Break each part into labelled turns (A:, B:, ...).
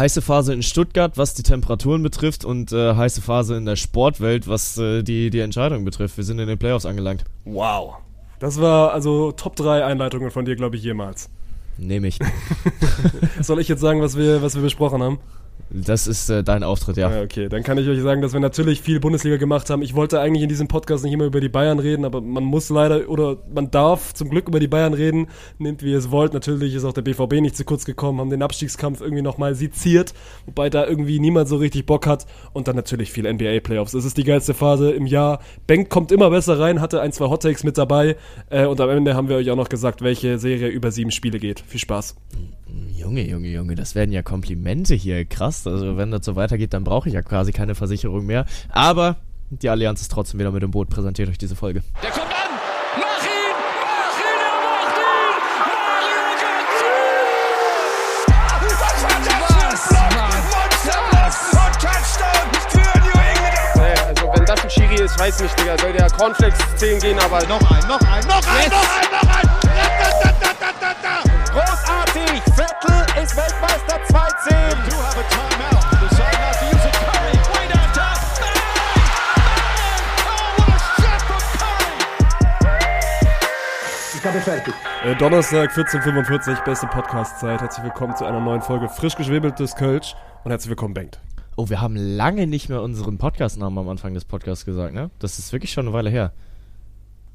A: heiße Phase in Stuttgart, was die Temperaturen betrifft und äh, heiße Phase in der Sportwelt, was äh, die, die Entscheidung betrifft. Wir sind in den Playoffs angelangt.
B: Wow. Das war also Top 3 Einleitungen von dir, glaube ich, jemals.
A: Nehme ich.
B: Soll ich jetzt sagen, was wir, was wir besprochen haben?
A: Das ist äh, dein Auftritt, ja.
B: ja. Okay, dann kann ich euch sagen, dass wir natürlich viel Bundesliga gemacht haben. Ich wollte eigentlich in diesem Podcast nicht immer über die Bayern reden, aber man muss leider oder man darf zum Glück über die Bayern reden. Nehmt wie ihr es wollt. Natürlich ist auch der BVB nicht zu kurz gekommen, haben den Abstiegskampf irgendwie nochmal seziert, wobei da irgendwie niemand so richtig Bock hat. Und dann natürlich viel NBA-Playoffs. Es ist die geilste Phase im Jahr. Bank kommt immer besser rein, hatte ein, zwei Hot Takes mit dabei. Äh, und am Ende haben wir euch auch noch gesagt, welche Serie über sieben Spiele geht. Viel Spaß.
A: Junge, Junge, Junge, das werden ja Komplimente hier. Krass. Also, wenn das so weitergeht, dann brauche ich ja quasi keine Versicherung mehr. Aber die Allianz ist trotzdem wieder mit dem Boot präsentiert euch diese Folge. Der kommt an! Mach ihn! Mach ihn! Er macht ihn! Mario
C: Götze! Also wenn das ein Schiri ist, weiß nicht, Digga. Soll der Cornflakes 10 gehen, aber...
D: Noch ein, noch ein, noch ein, yes. noch ein, noch ein!
C: Vettel ist Weltmeister 2-10!
B: Ich habe fertig. Äh, Donnerstag 14.45 beste Podcast-Zeit. Herzlich willkommen zu einer neuen Folge frisch geschwebeltes Kölsch und herzlich willkommen, Bengt.
A: Oh, wir haben lange nicht mehr unseren Podcast-Namen am Anfang des Podcasts gesagt, ne? Das ist wirklich schon eine Weile her.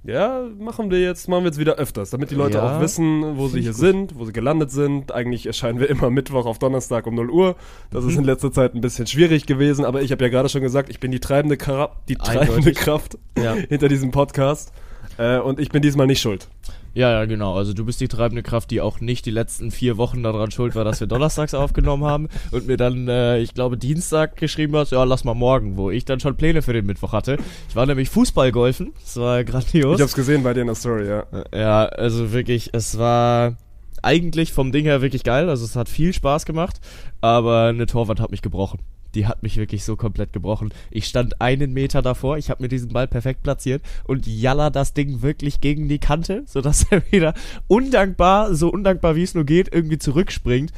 B: Ja, machen wir jetzt, machen wir jetzt wieder öfters, damit die Leute ja, auch wissen, wo sie hier gut. sind, wo sie gelandet sind. Eigentlich erscheinen wir immer Mittwoch auf Donnerstag um 0 Uhr. Das mhm. ist in letzter Zeit ein bisschen schwierig gewesen, aber ich habe ja gerade schon gesagt, ich bin die treibende, Kra die treibende Kraft ja. hinter diesem Podcast. Äh, und ich bin diesmal nicht schuld.
A: Ja, ja, genau. Also du bist die treibende Kraft, die auch nicht die letzten vier Wochen daran schuld war, dass wir donnerstags aufgenommen haben und mir dann, äh, ich glaube, Dienstag geschrieben hast, ja, lass mal morgen, wo ich dann schon Pläne für den Mittwoch hatte. Ich war nämlich Fußballgolfen. Das war grandios.
B: Ich hab's gesehen bei dir in der Story, ja.
A: Äh, ja, also wirklich, es war eigentlich vom Ding her wirklich geil. Also es hat viel Spaß gemacht, aber eine Torwand hat mich gebrochen die hat mich wirklich so komplett gebrochen. Ich stand einen Meter davor, ich habe mir diesen Ball perfekt platziert und jalla das Ding wirklich gegen die Kante, sodass er wieder undankbar, so undankbar wie es nur geht, irgendwie zurückspringt.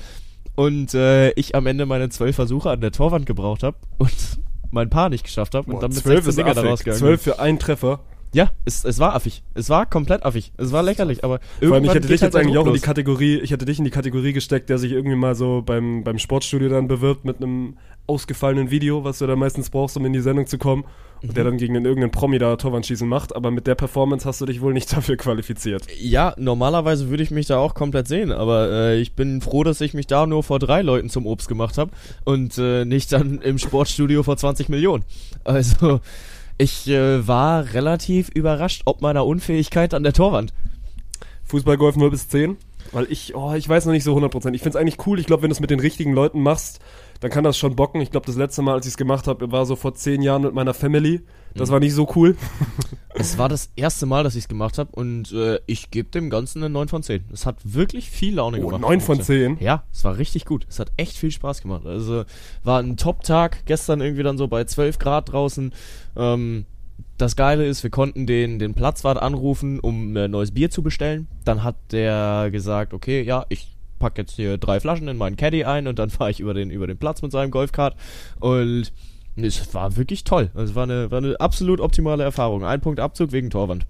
A: Und äh, ich am Ende meine zwölf Versuche an der Torwand gebraucht habe und mein Paar nicht geschafft habe und dann mit 16 Dinger daraus gegangen.
B: Zwölf für einen Treffer.
A: Ja, es, es war affig. Es war komplett affig. Es war lächerlich, aber
B: Vor allem, ich hätte dich halt jetzt eigentlich auch in die Kategorie, ich hätte dich in die Kategorie gesteckt, der sich irgendwie mal so beim, beim Sportstudio dann bewirbt mit einem ausgefallenen Video, was du da meistens brauchst, um in die Sendung zu kommen. Und der mhm. dann gegen den irgendeinen Promi da Torwandschießen macht, aber mit der Performance hast du dich wohl nicht dafür qualifiziert.
A: Ja, normalerweise würde ich mich da auch komplett sehen, aber äh, ich bin froh, dass ich mich da nur vor drei Leuten zum Obst gemacht habe und äh, nicht dann im Sportstudio vor 20 Millionen. Also, ich äh, war relativ überrascht ob meiner Unfähigkeit an der Torwand.
B: Fußballgolf 0 bis 10? Weil ich, oh, ich weiß noch nicht so 100%. Ich finde es eigentlich cool. Ich glaube, wenn du es mit den richtigen Leuten machst, dann kann das schon bocken. Ich glaube, das letzte Mal, als ich es gemacht habe, war so vor zehn Jahren mit meiner Family. Das mhm. war nicht so cool.
A: Es war das erste Mal, dass ich es gemacht habe und äh, ich gebe dem Ganzen eine 9 von 10. Es hat wirklich viel Laune oh, gemacht.
B: 9 von 10?
A: Ja, es war richtig gut. Es hat echt viel Spaß gemacht. Also war ein Top-Tag. Gestern irgendwie dann so bei 12 Grad draußen. Ähm, das Geile ist, wir konnten den, den Platzwart anrufen, um ein neues Bier zu bestellen. Dann hat der gesagt, okay, ja, ich pack jetzt hier drei Flaschen in meinen Caddy ein und dann fahre ich über den, über den Platz mit seinem Golfkart. Und es war wirklich toll. Es war eine, war eine absolut optimale Erfahrung. Ein Punkt Abzug wegen Torwand.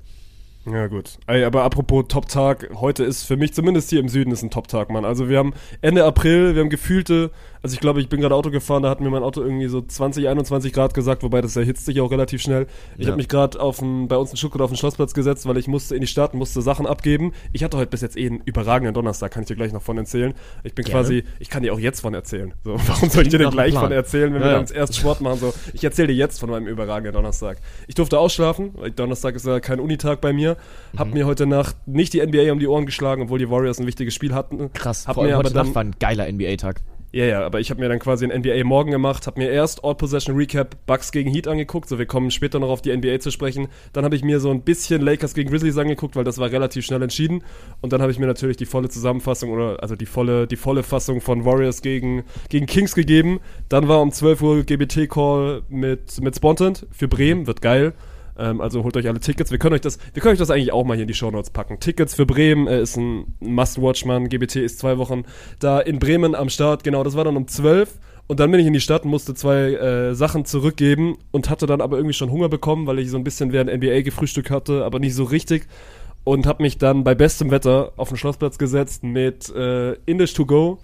B: Ja, gut. Ey, aber apropos Top-Tag, heute ist für mich zumindest hier im Süden ist ein Top-Tag, Mann. Also wir haben Ende April, wir haben gefühlte, also ich glaube, ich bin gerade Auto gefahren, da hat mir mein Auto irgendwie so 20, 21 Grad gesagt, wobei das erhitzt sich auch relativ schnell. Ich ja. habe mich gerade auf bei uns in Stuttgart auf den Schlossplatz gesetzt, weil ich musste in die Stadt, musste Sachen abgeben. Ich hatte heute bis jetzt eh einen überragenden Donnerstag, kann ich dir gleich noch von erzählen. Ich bin Gerne. quasi, ich kann dir auch jetzt von erzählen. So, warum soll ich dir denn gleich von erzählen, wenn ja, wir ja. uns erst Sport machen? So, ich erzähle dir jetzt von meinem überragenden Donnerstag. Ich durfte ausschlafen, weil Donnerstag ist ja kein Unitag bei mir. Hab mhm. mir heute Nacht nicht die NBA um die Ohren geschlagen, obwohl die Warriors ein wichtiges Spiel hatten.
A: Krass,
B: hab
A: vor
B: mir
A: heute aber dann, Nacht war ein geiler NBA-Tag.
B: Ja, ja, aber ich habe mir dann quasi ein NBA morgen gemacht, habe mir erst All Possession Recap Bucks gegen Heat angeguckt, so wir kommen später noch auf die NBA zu sprechen. Dann habe ich mir so ein bisschen Lakers gegen Grizzlies angeguckt, weil das war relativ schnell entschieden. Und dann habe ich mir natürlich die volle Zusammenfassung oder also die volle, die volle Fassung von Warriors gegen, gegen Kings gegeben. Dann war um 12 Uhr GBT-Call mit, mit Spontant für Bremen, wird geil. Ähm, also holt euch alle Tickets. Wir können euch das, wir können euch das eigentlich auch mal hier in die Shownotes packen. Tickets für Bremen äh, ist ein Must-Watch, Mann. GBT ist zwei Wochen da in Bremen am Start. Genau, das war dann um 12. Und dann bin ich in die Stadt, musste zwei äh, Sachen zurückgeben und hatte dann aber irgendwie schon Hunger bekommen, weil ich so ein bisschen während NBA gefrühstückt hatte, aber nicht so richtig. Und habe mich dann bei bestem Wetter auf den Schlossplatz gesetzt mit äh, Indish to Go.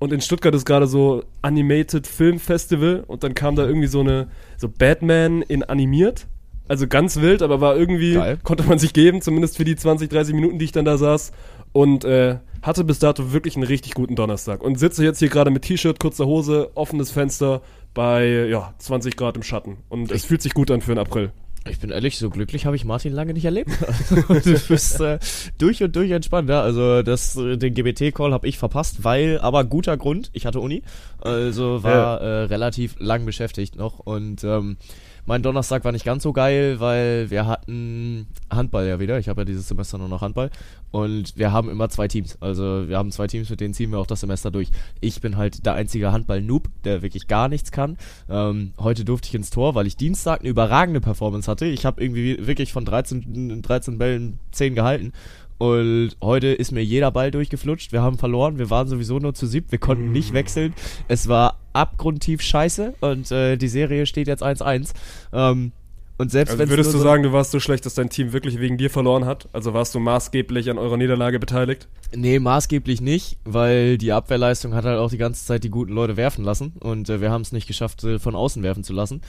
B: Und in Stuttgart ist gerade so Animated Film Festival und dann kam da irgendwie so eine, so Batman in animiert. Also ganz wild, aber war irgendwie,
A: Geil.
B: konnte man sich geben, zumindest für die 20, 30 Minuten, die ich dann da saß. Und äh, hatte bis dato wirklich einen richtig guten Donnerstag. Und sitze jetzt hier gerade mit T-Shirt, kurzer Hose, offenes Fenster bei ja, 20 Grad im Schatten. Und es fühlt sich gut an für den April.
A: Ich bin ehrlich, so glücklich habe ich Martin lange nicht erlebt. du bist äh, durch und durch entspannt, ja. Also das, äh, den GBT-Call habe ich verpasst, weil, aber guter Grund, ich hatte Uni, also war äh, relativ lang beschäftigt noch und ähm, mein Donnerstag war nicht ganz so geil, weil wir hatten Handball ja wieder. Ich habe ja dieses Semester nur noch Handball. Und wir haben immer zwei Teams. Also wir haben zwei Teams, mit denen ziehen wir auch das Semester durch. Ich bin halt der einzige Handball-Noob, der wirklich gar nichts kann. Ähm, heute durfte ich ins Tor, weil ich Dienstag eine überragende Performance hatte. Ich habe irgendwie wirklich von 13, 13 Bällen 10 gehalten. Und heute ist mir jeder Ball durchgeflutscht. Wir haben verloren. Wir waren sowieso nur zu sieb. Wir konnten nicht wechseln. Es war abgrundtief scheiße. Und äh, die Serie steht jetzt 1-1. Ähm, und selbst
B: Also würdest du sagen, du warst so schlecht, dass dein Team wirklich wegen dir verloren hat? Also warst du maßgeblich an eurer Niederlage beteiligt?
A: Nee, maßgeblich nicht, weil die Abwehrleistung hat halt auch die ganze Zeit die guten Leute werfen lassen und äh, wir haben es nicht geschafft, äh, von außen werfen zu lassen.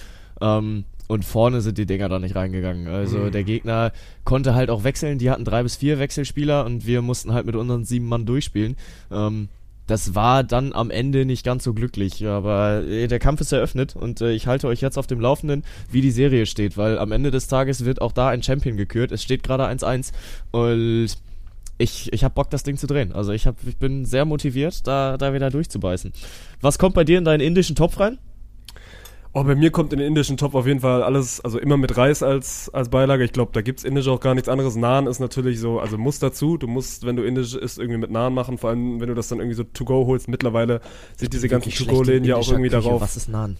A: Ähm, und vorne sind die Dinger da nicht reingegangen. Also
B: Mhm.
A: der Gegner konnte halt auch wechseln. Die hatten drei bis vier Wechselspieler und wir mussten halt mit unseren sieben Mann durchspielen. Ähm, das war dann am Ende nicht ganz so glücklich, aber äh, der Kampf ist eröffnet und äh, ich halte euch jetzt auf dem Laufenden, wie die Serie steht, weil am Ende des Tages wird auch da ein Champion gekürt. Es steht gerade 1-1 und ich, ich habe Bock, das Ding zu drehen. Also ich, hab, ich bin sehr motiviert, da, da wieder durchzubeißen. Was kommt bei dir in deinen indischen Topf rein?
B: Oh, bei mir kommt in den indischen Topf auf jeden Fall alles, also immer mit Reis als, als Beilage. Ich glaube, da gibt's indisch auch gar nichts anderes. Naan ist natürlich so, also muss dazu. Du musst, wenn du indisch isst, irgendwie mit Naan machen. Vor allem, wenn du das dann irgendwie so to-go holst. Mittlerweile sind diese ganzen To-Go-Läden ja auch irgendwie darauf.
A: Was ist Naan?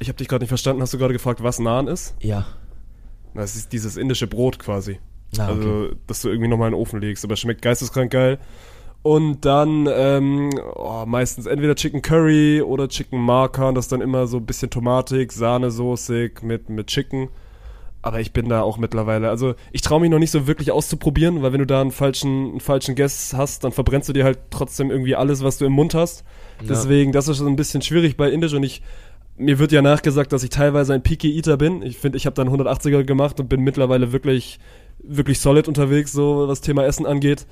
B: Ich habe dich gerade nicht verstanden. Hast du gerade gefragt, was Naan ist?
A: Ja.
B: Das ist dieses indische Brot quasi.
A: Ah, okay.
B: Also, dass du irgendwie nochmal in den Ofen legst. Aber schmeckt geisteskrank geil. Und dann ähm, oh, meistens entweder Chicken Curry oder Chicken Marker. Das ist dann immer so ein bisschen tomatig, Sahnesoßig mit, mit Chicken. Aber ich bin da auch mittlerweile, also ich traue mich noch nicht so wirklich auszuprobieren, weil wenn du da einen falschen, einen falschen Guess hast, dann verbrennst du dir halt trotzdem irgendwie alles, was du im Mund hast. Deswegen, das ist schon ein bisschen schwierig bei Indisch und ich, mir wird ja nachgesagt, dass ich teilweise ein Picky Eater bin. Ich finde, ich habe dann 180er gemacht und bin mittlerweile wirklich, wirklich solid unterwegs, so was Thema Essen angeht.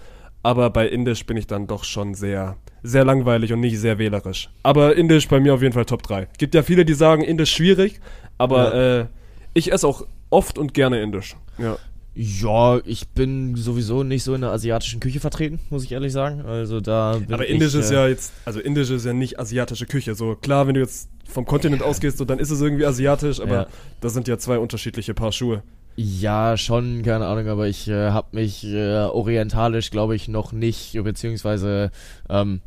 B: Aber bei Indisch bin ich dann doch schon sehr, sehr langweilig und nicht sehr wählerisch. Aber Indisch bei mir auf jeden Fall Top 3. Gibt ja viele, die sagen, Indisch schwierig, aber äh, ich esse auch oft und gerne Indisch. Ja.
A: Ja, ich bin sowieso nicht so in der asiatischen Küche vertreten, muss ich ehrlich sagen. Also da bin
B: Aber
A: ich,
B: Indisch ist
A: äh,
B: ja jetzt, also Indisch ist ja nicht asiatische Küche. So klar, wenn du jetzt vom Kontinent ausgehst, so, dann ist es irgendwie asiatisch, aber
A: Ja.
B: das sind ja zwei unterschiedliche Paar Schuhe.
A: Ja, schon, keine Ahnung, aber ich äh, habe mich äh, orientalisch, glaube ich, noch nicht, beziehungsweise, ähm,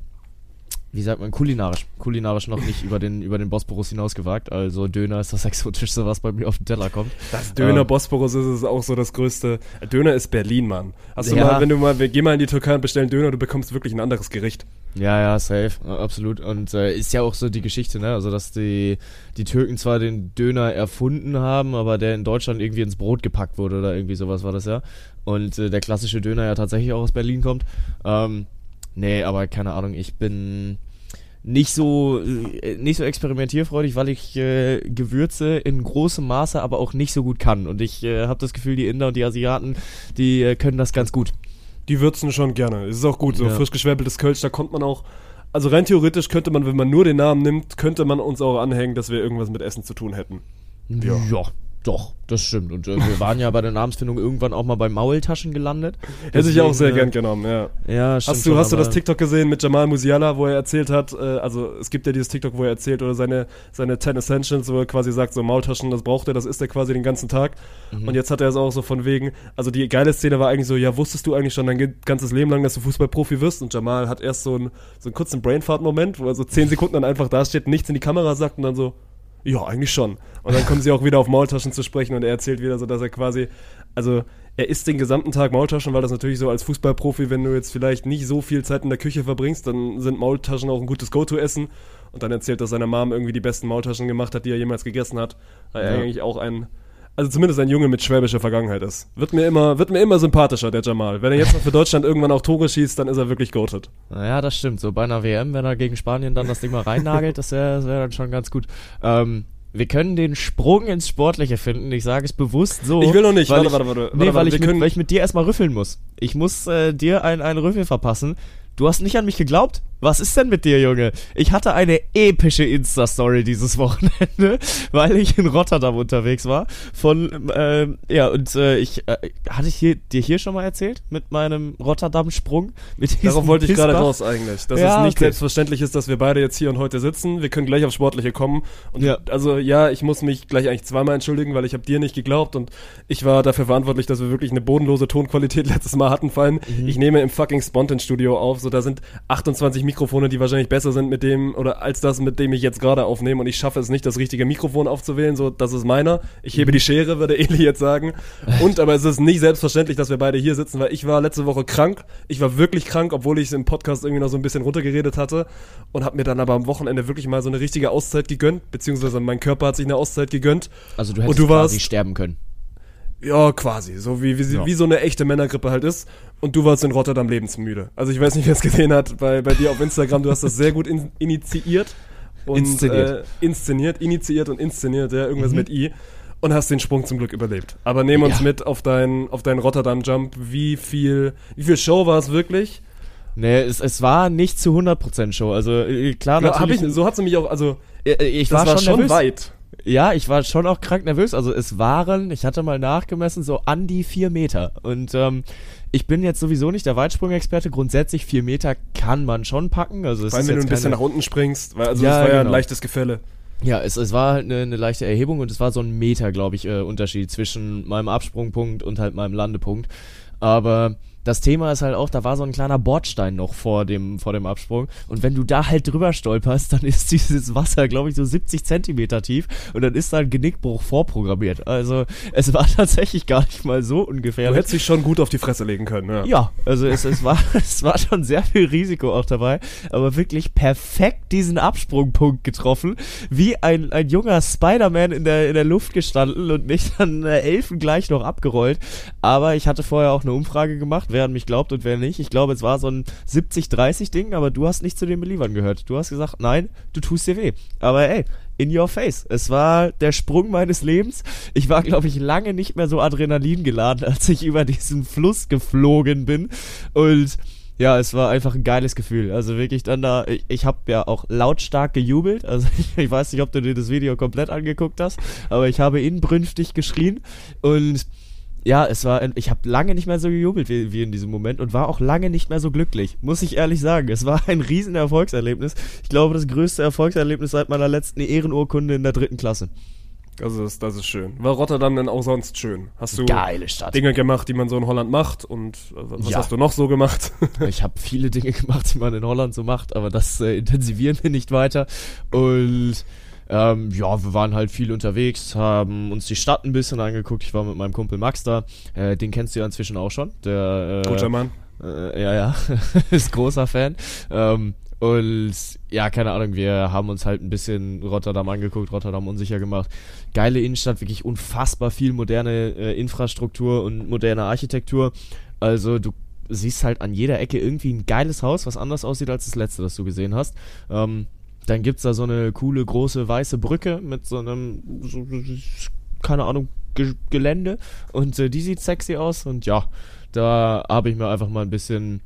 A: wie sagt man, kulinarisch, kulinarisch noch nicht über den, über den Bosporus hinausgewagt. Also Döner ist das Exotischste, was bei mir auf den Teller kommt.
B: Das Döner
A: Ähm.
B: Bosporus ist es auch so das größte. Döner ist Berlin, Mann. Hast du
A: Ja.
B: mal, wenn du mal, wir gehen mal in die Türkei und bestellen Döner, du bekommst wirklich ein anderes Gericht.
A: Ja, ja, safe, absolut. Und äh, ist ja auch so die Geschichte, ne? Also, dass die, die Türken zwar den Döner erfunden haben, aber der in Deutschland irgendwie ins Brot gepackt wurde oder irgendwie sowas war das ja. Und äh, der klassische Döner ja tatsächlich auch aus Berlin kommt. Ähm, nee, aber keine Ahnung, ich bin nicht so äh, nicht so experimentierfreudig, weil ich äh, Gewürze in großem Maße aber auch nicht so gut kann und ich äh, habe das Gefühl, die Inder und die Asiaten, die äh, können das ganz gut.
B: Die würzen schon gerne. Es ist auch gut, so
A: Ja.
B: frisch geschwäbeltes Kölsch, da kommt man auch. Also rein theoretisch könnte man, wenn man nur den Namen nimmt, könnte man uns auch anhängen, dass wir irgendwas mit Essen zu tun hätten.
A: Ja. Doch, das stimmt. Und äh, wir waren ja bei der Namensfindung irgendwann auch mal bei Maultaschen gelandet.
B: Hätte ich auch sehr gern genommen, ja.
A: äh, Ja, stimmt
B: Hast du,
A: schon,
B: hast du das TikTok gesehen mit Jamal Musiala, wo er erzählt hat, äh, also es gibt ja dieses TikTok, wo er erzählt, oder seine, seine 10 Essentials, wo er quasi sagt, so Maultaschen, das braucht er, das isst er quasi den ganzen Tag.
A: Mhm.
B: Und jetzt hat er es auch so von wegen, also die geile Szene war eigentlich so, ja, wusstest du eigentlich schon dein ganzes Leben lang, dass du Fußballprofi wirst? Und Jamal hat erst so einen, so einen kurzen Brainfart-Moment, wo er so 10 Sekunden dann einfach dasteht, nichts in die Kamera sagt und dann so, Ja, eigentlich schon. Und dann kommen sie auch wieder auf Maultaschen zu sprechen und er erzählt wieder so, dass er quasi, also er isst den gesamten Tag Maultaschen, weil das natürlich so als Fußballprofi, wenn du jetzt vielleicht nicht so viel Zeit in der Küche verbringst, dann sind Maultaschen auch ein gutes Go-To-Essen. Und dann erzählt, dass seine Mom irgendwie die besten Maultaschen gemacht hat, die er jemals gegessen hat. Weil er
A: Ja.
B: eigentlich auch ein, also zumindest ein Junge mit schwäbischer Vergangenheit ist. Wird mir immer, wird mir immer sympathischer, der Jamal. Wenn er jetzt noch für Deutschland irgendwann auch Tore schießt, dann ist er wirklich goated.
A: Naja, das stimmt. So bei einer WM, wenn er gegen Spanien dann das Ding mal reinnagelt, das wäre wär dann schon ganz gut. Ähm, wir können den Sprung ins Sportliche finden. Ich sage es bewusst so.
B: Ich will noch nicht. Warte,
A: ich,
B: warte, warte,
A: Nee,
B: warte,
A: weil,
B: warte,
A: ich mit, weil ich mit dir erstmal rüffeln muss. Ich muss äh, dir einen, einen Rüffel verpassen. Du hast nicht an mich geglaubt. Was ist denn mit dir, Junge? Ich hatte eine epische Insta-Story dieses Wochenende, weil ich in Rotterdam unterwegs war. Von, äh, ja, und äh, ich, äh, hatte ich hier, dir hier schon mal erzählt? Mit meinem Rotterdam-Sprung?
B: Darauf wollte ich gerade raus eigentlich. Dass
A: Ja,
B: es nicht
A: okay.
B: selbstverständlich ist, dass wir beide jetzt hier und heute sitzen. Wir können gleich aufs Sportliche kommen. Und
A: Ja.
B: also ja, ich muss mich gleich eigentlich zweimal entschuldigen, weil ich habe dir nicht geglaubt und ich war dafür verantwortlich, dass wir wirklich eine bodenlose Tonqualität letztes Mal hatten. Vor allem,
A: Mhm.
B: ich nehme im fucking Spontan-Studio auf. So, da sind 28 Mikrofone, die wahrscheinlich besser sind mit dem oder als das, mit dem ich jetzt gerade aufnehme. Und ich schaffe es nicht, das richtige Mikrofon aufzuwählen. So, das ist meiner. Ich
A: Mhm.
B: hebe die Schere, würde Eli jetzt sagen. Und aber es ist nicht selbstverständlich, dass wir beide hier sitzen, weil ich war letzte Woche krank. Ich war wirklich krank, obwohl ich es im Podcast irgendwie noch so ein bisschen runtergeredet hatte und habe mir dann aber am Wochenende wirklich mal so eine richtige Auszeit gegönnt, beziehungsweise mein Körper hat sich eine Auszeit gegönnt.
A: Also du
B: Und
A: hättest
B: du
A: quasi
B: warst-
A: sterben können.
B: Ja, quasi. So wie, wie,
A: Ja.
B: wie so eine echte Männergrippe halt ist. Und du warst in Rotterdam lebensmüde. Also ich weiß nicht, wer es gesehen hat bei, bei dir auf Instagram. Du hast das sehr gut in, initiiert. Und,
A: Inszeniert.
B: Äh, inszeniert. Initiiert und inszeniert, ja, irgendwas mit I. Und hast den Sprung zum Glück überlebt. Aber nehm uns
A: Ja.
B: mit auf deinen auf deinen Rotterdam-Jump. Wie viel, wie viel Show war es wirklich?
A: Nee, es, es war nicht zu 100% Show. Also äh, klar,
B: Ja,
A: natürlich.
B: ich, so hat sie mich auch, also
A: Äh, ich
B: das
A: war, schon, nervös.
B: weit.
A: Ja, ich war schon auch krank nervös. Also es waren, ich hatte mal nachgemessen, so an die vier Meter. Und ähm, ich bin jetzt sowieso nicht der Weitsprung-Experte. Grundsätzlich vier Meter kann man schon packen. Also es
B: Vor allem, wenn du ein bisschen
A: keine,
B: nach unten springst. Weil, also
A: Ja,
B: das war ja ein
A: genau.
B: leichtes Gefälle.
A: Ja, es, es war halt eine, eine leichte Erhebung und es war so ein Meter, glaube ich, äh, Unterschied zwischen meinem Absprungpunkt und halt meinem Landepunkt. Aber das Thema ist halt auch, da war so ein kleiner Bordstein noch vor dem, vor dem Absprung. Und wenn du da halt drüber stolperst, dann ist dieses Wasser, glaube ich, so 70 Zentimeter tief und dann ist da ein Genickbruch vorprogrammiert. Also es war tatsächlich gar nicht mal so
B: Du
A: ungefährlich.
B: hättest dich schon gut auf die Fresse legen können, ja.
A: Ja, also es, es, war, es war schon sehr viel Risiko auch dabei, aber wirklich perfekt diesen Absprungpunkt getroffen, wie ein, ein junger Spider-Man in der, in der Luft gestanden und nicht dann äh, Elfen gleich noch abgerollt. Aber ich hatte vorher auch eine Umfrage gemacht, wer an mich glaubt und wer nicht. Ich glaube, es war so ein 70-30-Ding, aber du hast nicht zu den Believern gehört. Du hast gesagt, nein, du tust dir weh. Aber ey, in your face. Es war der Sprung meines Lebens. Ich war, glaube ich, lange nicht mehr so Adrenalin geladen, als ich über diesen Fluss geflogen bin. Und ja, es war einfach ein geiles Gefühl. Also wirklich dann da, ich, ich habe ja auch lautstark gejubelt. Also ich, ich weiß nicht, ob du dir das Video komplett angeguckt hast, aber ich habe inbrünstig geschrien und ja, es war, ich habe lange nicht mehr so gejubelt wie, wie in diesem Moment und war auch lange nicht mehr so glücklich, muss ich ehrlich sagen. Es war ein riesen Erfolgserlebnis. Ich glaube, das größte Erfolgserlebnis seit meiner letzten Ehrenurkunde in der dritten Klasse.
B: Das ist, das ist schön. War Rotterdam denn auch sonst schön? Hast du
A: Geile Stadt.
B: Dinge gemacht, die man so in Holland macht? Und äh, was
A: Ja.
B: hast du noch so gemacht?
A: Ich habe viele Dinge gemacht, die man in Holland so macht, aber das äh, intensivieren wir nicht weiter. Und ähm, ja, wir waren halt viel unterwegs, haben uns die Stadt ein bisschen angeguckt. Ich war mit meinem Kumpel Max da. Äh, den kennst du ja inzwischen auch schon. Der, äh,
B: Guter Mann.
A: Äh, ja, ja, ist großer Fan. Ähm, und ja, keine Ahnung, wir haben uns halt ein bisschen Rotterdam angeguckt, Rotterdam unsicher gemacht. Geile Innenstadt, wirklich unfassbar viel moderne äh, Infrastruktur und moderne Architektur. Also du siehst halt an jeder Ecke irgendwie ein geiles Haus, was anders aussieht als das letzte, das du gesehen hast. Ähm, dann gibt's da so eine coole große weiße Brücke mit so einem, so, keine Ahnung, Ge Gelände und äh, die sieht sexy aus und ja, da habe ich mir einfach mal ein bisschen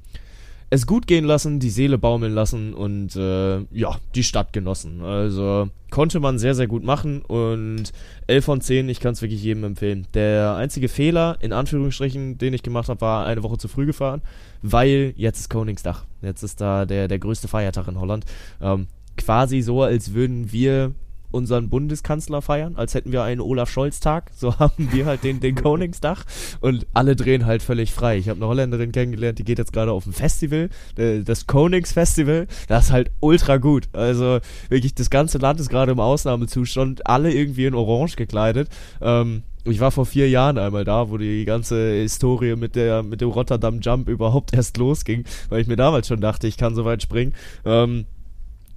A: es gut gehen lassen, die Seele baumeln lassen und äh, ja, die Stadt genossen. Also konnte man sehr, sehr gut machen und 11 von 10, ich kann es wirklich jedem empfehlen. Der einzige Fehler, in Anführungsstrichen, den ich gemacht habe, war eine Woche zu früh gefahren, weil jetzt ist Koningsdach. Jetzt ist da der, der größte Feiertag in Holland. Ähm, quasi so, als würden wir unseren Bundeskanzler feiern, als hätten wir einen Olaf Scholz-Tag. So haben wir halt den, den Koningstag und alle drehen halt völlig frei. Ich habe eine Holländerin kennengelernt, die geht jetzt gerade auf ein Festival, äh, das Konings-Festival. Das ist halt ultra gut. Also wirklich, das ganze Land ist gerade im Ausnahmezustand, alle irgendwie in Orange gekleidet. Ähm, ich war vor vier Jahren einmal da, wo die ganze Historie mit der mit dem Rotterdam Jump überhaupt erst losging, weil ich mir damals schon dachte, ich kann so weit springen. Ähm,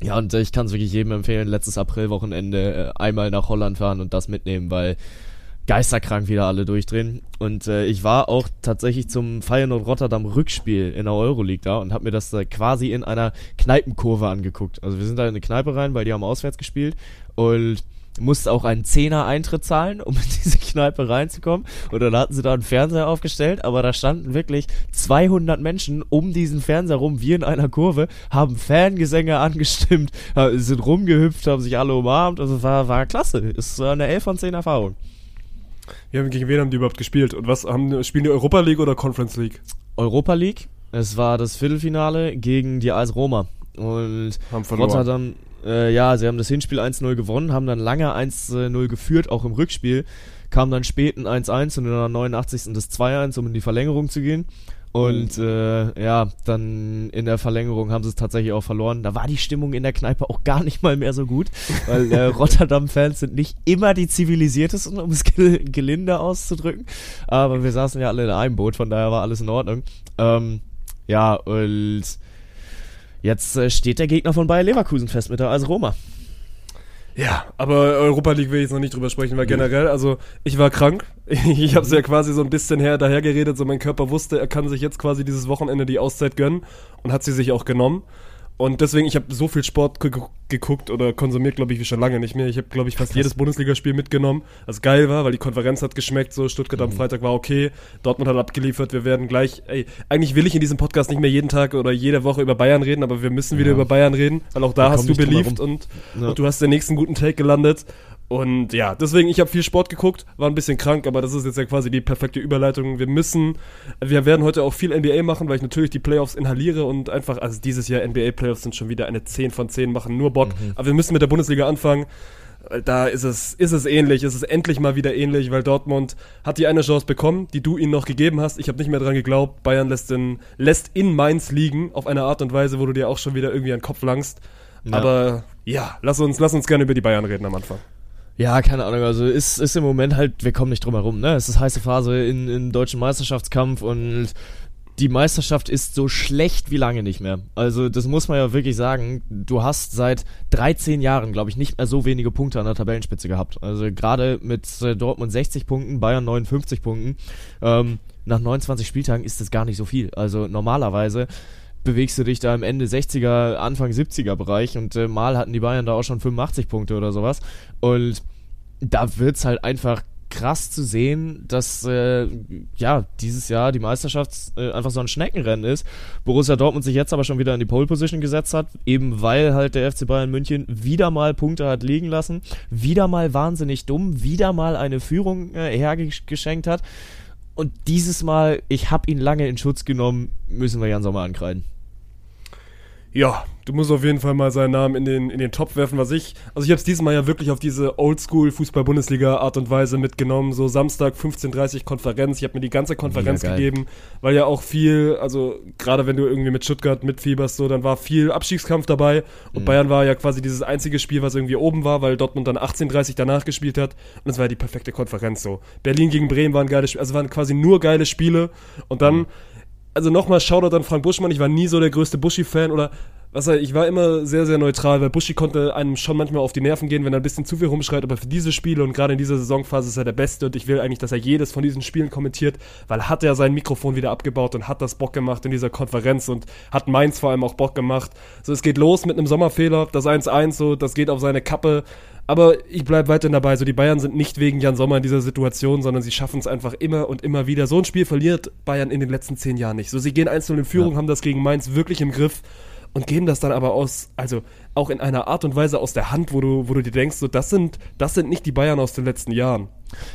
A: ja, und ich kann es wirklich jedem empfehlen, letztes Aprilwochenende äh, einmal nach Holland fahren und das mitnehmen, weil geisterkrank wieder alle durchdrehen. Und äh, ich war auch tatsächlich zum Feyenoord Rotterdam Rückspiel in der Euroleague da und habe mir das äh, quasi in einer Kneipenkurve angeguckt. Also wir sind da in eine Kneipe rein, weil die haben auswärts gespielt und musste auch einen Zehner Eintritt zahlen, um in diese Kneipe reinzukommen. Und dann hatten sie da einen Fernseher aufgestellt, aber da standen wirklich 200 Menschen um diesen Fernseher rum, wie in einer Kurve, haben Fangesänge angestimmt, sind rumgehüpft, haben sich alle umarmt. Also war, war klasse. Ist eine 11 von 10 Erfahrung.
B: Ja, gegen wen haben die überhaupt gespielt? Und was haben spielen die Europa League oder Conference League?
A: Europa League. Es war das Viertelfinale gegen die AS Roma. Und
B: Haben verloren.
A: Rotterdam, äh, ja, sie haben das Hinspiel 1-0 gewonnen, haben dann lange 1-0 geführt, auch im Rückspiel. Kam dann spät ein 1-1 und in der 89. das 2-1, um in die Verlängerung zu gehen. Und äh, ja, dann in der Verlängerung haben sie es tatsächlich auch verloren. Da war die Stimmung in der Kneipe auch gar nicht mal mehr so gut, weil äh, Rotterdam-Fans sind nicht immer die zivilisiertesten, um es gel gelinde auszudrücken. Aber wir saßen ja alle in einem Boot, von daher war alles in Ordnung. Ähm, ja, und jetzt äh, steht der Gegner von Bayer Leverkusen fest mit der AS Roma.
B: Ja, aber Europa League will ich jetzt noch nicht drüber sprechen, weil generell, also ich war krank. Ich habe es ja quasi so ein bisschen her daher geredet, so mein Körper wusste, er kann sich jetzt quasi dieses Wochenende die Auszeit gönnen und hat sie sich auch genommen. Und deswegen, ich habe so viel Sport ge geguckt oder konsumiert, glaube ich, wie schon lange nicht mehr. Ich habe, glaube ich, fast jedes Bundesligaspiel mitgenommen, was geil war, weil die Konferenz hat geschmeckt, so Stuttgart am Freitag war okay, Dortmund hat abgeliefert, wir werden gleich, ey, eigentlich will ich in diesem Podcast nicht mehr jeden Tag oder jede Woche über Bayern reden, aber wir müssen wieder
A: Ja.
B: über Bayern reden, weil auch da hast du beliebt und,
A: Ja.
B: und du hast den nächsten guten Take gelandet. Und ja, deswegen, ich habe viel Sport geguckt, war ein bisschen krank, aber das ist jetzt ja quasi die perfekte Überleitung. Wir müssen, wir werden heute auch viel NBA machen, weil ich natürlich die Playoffs inhaliere und einfach, also dieses Jahr NBA Playoffs sind schon wieder eine 10 von 10, machen nur Bock. Aber wir müssen mit der Bundesliga anfangen. Da ist es, ist es ähnlich, ist es endlich mal wieder ähnlich, weil Dortmund hat die eine Chance bekommen, die du ihnen noch gegeben hast. Ich habe nicht mehr dran geglaubt. Bayern lässt in, lässt in Mainz liegen, auf eine Art und Weise, wo du dir auch schon wieder irgendwie an den Kopf langst.
A: Ja.
B: Aber ja, lass uns, lass uns gerne über die Bayern reden am Anfang.
A: Ja, keine Ahnung, also ist, ist im Moment halt, wir kommen nicht drum herum, ne? Es ist heiße Phase in, in deutschen Meisterschaftskampf und die Meisterschaft ist so schlecht wie lange nicht mehr. Also das muss man ja wirklich sagen. Du hast seit 13 Jahren, glaube ich, nicht mehr so wenige Punkte an der Tabellenspitze gehabt. Also gerade mit äh, Dortmund 60 Punkten, Bayern 59 Punkten. Ähm, nach 29 Spieltagen ist das gar nicht so viel. Also normalerweise bewegst du dich da im Ende 60er, Anfang 70er Bereich und äh, mal hatten die Bayern da auch schon 85 Punkte oder sowas. Und da wird's halt einfach krass zu sehen, dass äh, ja dieses Jahr die Meisterschaft äh, einfach so ein Schneckenrennen ist. Borussia Dortmund sich jetzt aber schon wieder in die Pole Position gesetzt hat, eben weil halt der FC Bayern München wieder mal Punkte hat liegen lassen, wieder mal wahnsinnig dumm, wieder mal eine Führung äh, hergeschenkt hat. Und dieses Mal, ich habe ihn lange in Schutz genommen, müssen wir Jan Sommer ankreiden.
B: Ja, du musst auf jeden Fall mal seinen Namen in den, in den Topf werfen, was ich. Also ich habe es dieses Mal ja wirklich auf diese Oldschool-Fußball-Bundesliga-Art und Weise mitgenommen. So Samstag 15.30 Konferenz. Ich habe mir die ganze Konferenz gegeben, weil ja auch viel, also gerade wenn du irgendwie mit Stuttgart mitfieberst, so, dann war viel Abstiegskampf dabei. Und Bayern war ja quasi dieses einzige Spiel, was irgendwie oben war, weil Dortmund dann 18.30 danach gespielt hat. Und das war ja die perfekte Konferenz so. Berlin gegen Bremen waren geile Spiele, also waren quasi nur geile Spiele. Und dann also nochmal Shoutout an Frank Buschmann. Ich war nie so der größte Buschi-Fan oder was ich, war immer sehr, sehr neutral, weil Buschi konnte einem schon manchmal auf die Nerven gehen, wenn er ein bisschen zu viel rumschreit, aber für diese Spiele und gerade in dieser Saisonphase ist er der Beste und ich will eigentlich, dass er jedes von diesen Spielen kommentiert, weil hat er sein Mikrofon wieder abgebaut und hat das Bock gemacht in dieser Konferenz und hat Mainz vor allem auch Bock gemacht. So, es geht los mit einem Sommerfehler, das 1-1, so, das geht auf seine Kappe. Aber ich bleib weiterhin dabei. So, die Bayern sind nicht wegen Jan Sommer in dieser Situation, sondern sie schaffen es einfach immer und immer wieder. So ein Spiel verliert Bayern in den letzten zehn Jahren nicht. So, sie gehen einzeln in Führung, haben das gegen Mainz wirklich im Griff und geben das dann aber aus, also auch in einer Art und Weise aus der Hand, wo du, wo du dir denkst, so, das sind, das sind nicht die Bayern aus den letzten Jahren.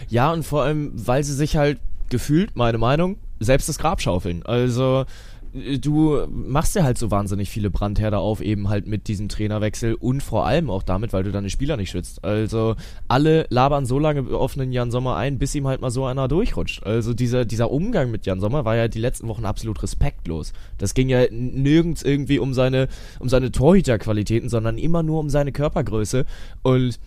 A: Ja, und vor allem, weil sie sich halt gefühlt, meine Meinung, selbst das Grab schaufeln. Also, du machst ja halt so wahnsinnig viele Brandherde auf, eben halt mit diesem Trainerwechsel und vor allem auch damit, weil du deine Spieler nicht schützt. Also alle labern so lange auf einen Jan Sommer ein, bis ihm halt mal so einer durchrutscht. Also dieser, dieser Umgang mit Jan Sommer war ja die letzten Wochen absolut respektlos. Das ging ja nirgends irgendwie um seine, um seine Torhüterqualitäten, sondern immer nur um seine Körpergröße und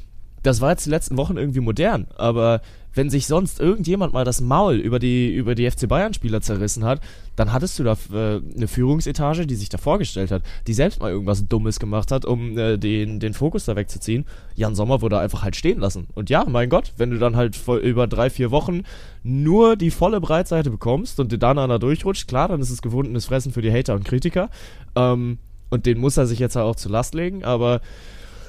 A: das war jetzt die letzten Wochen irgendwie modern, aber wenn sich sonst irgendjemand mal das Maul über die, über die FC Bayern-Spieler zerrissen hat, dann hattest du da äh, eine Führungsetage, die sich da vorgestellt hat, die selbst mal irgendwas Dummes gemacht hat, um äh, den, den Fokus da wegzuziehen. Jan Sommer wurde einfach halt stehen lassen. Und ja, mein Gott, wenn du dann halt über drei, vier Wochen nur die volle Breitseite bekommst und dir dann einer durchrutscht, klar, dann ist es gewundenes Fressen für die Hater und Kritiker. Ähm, und den muss er sich jetzt halt auch zur Last legen, aber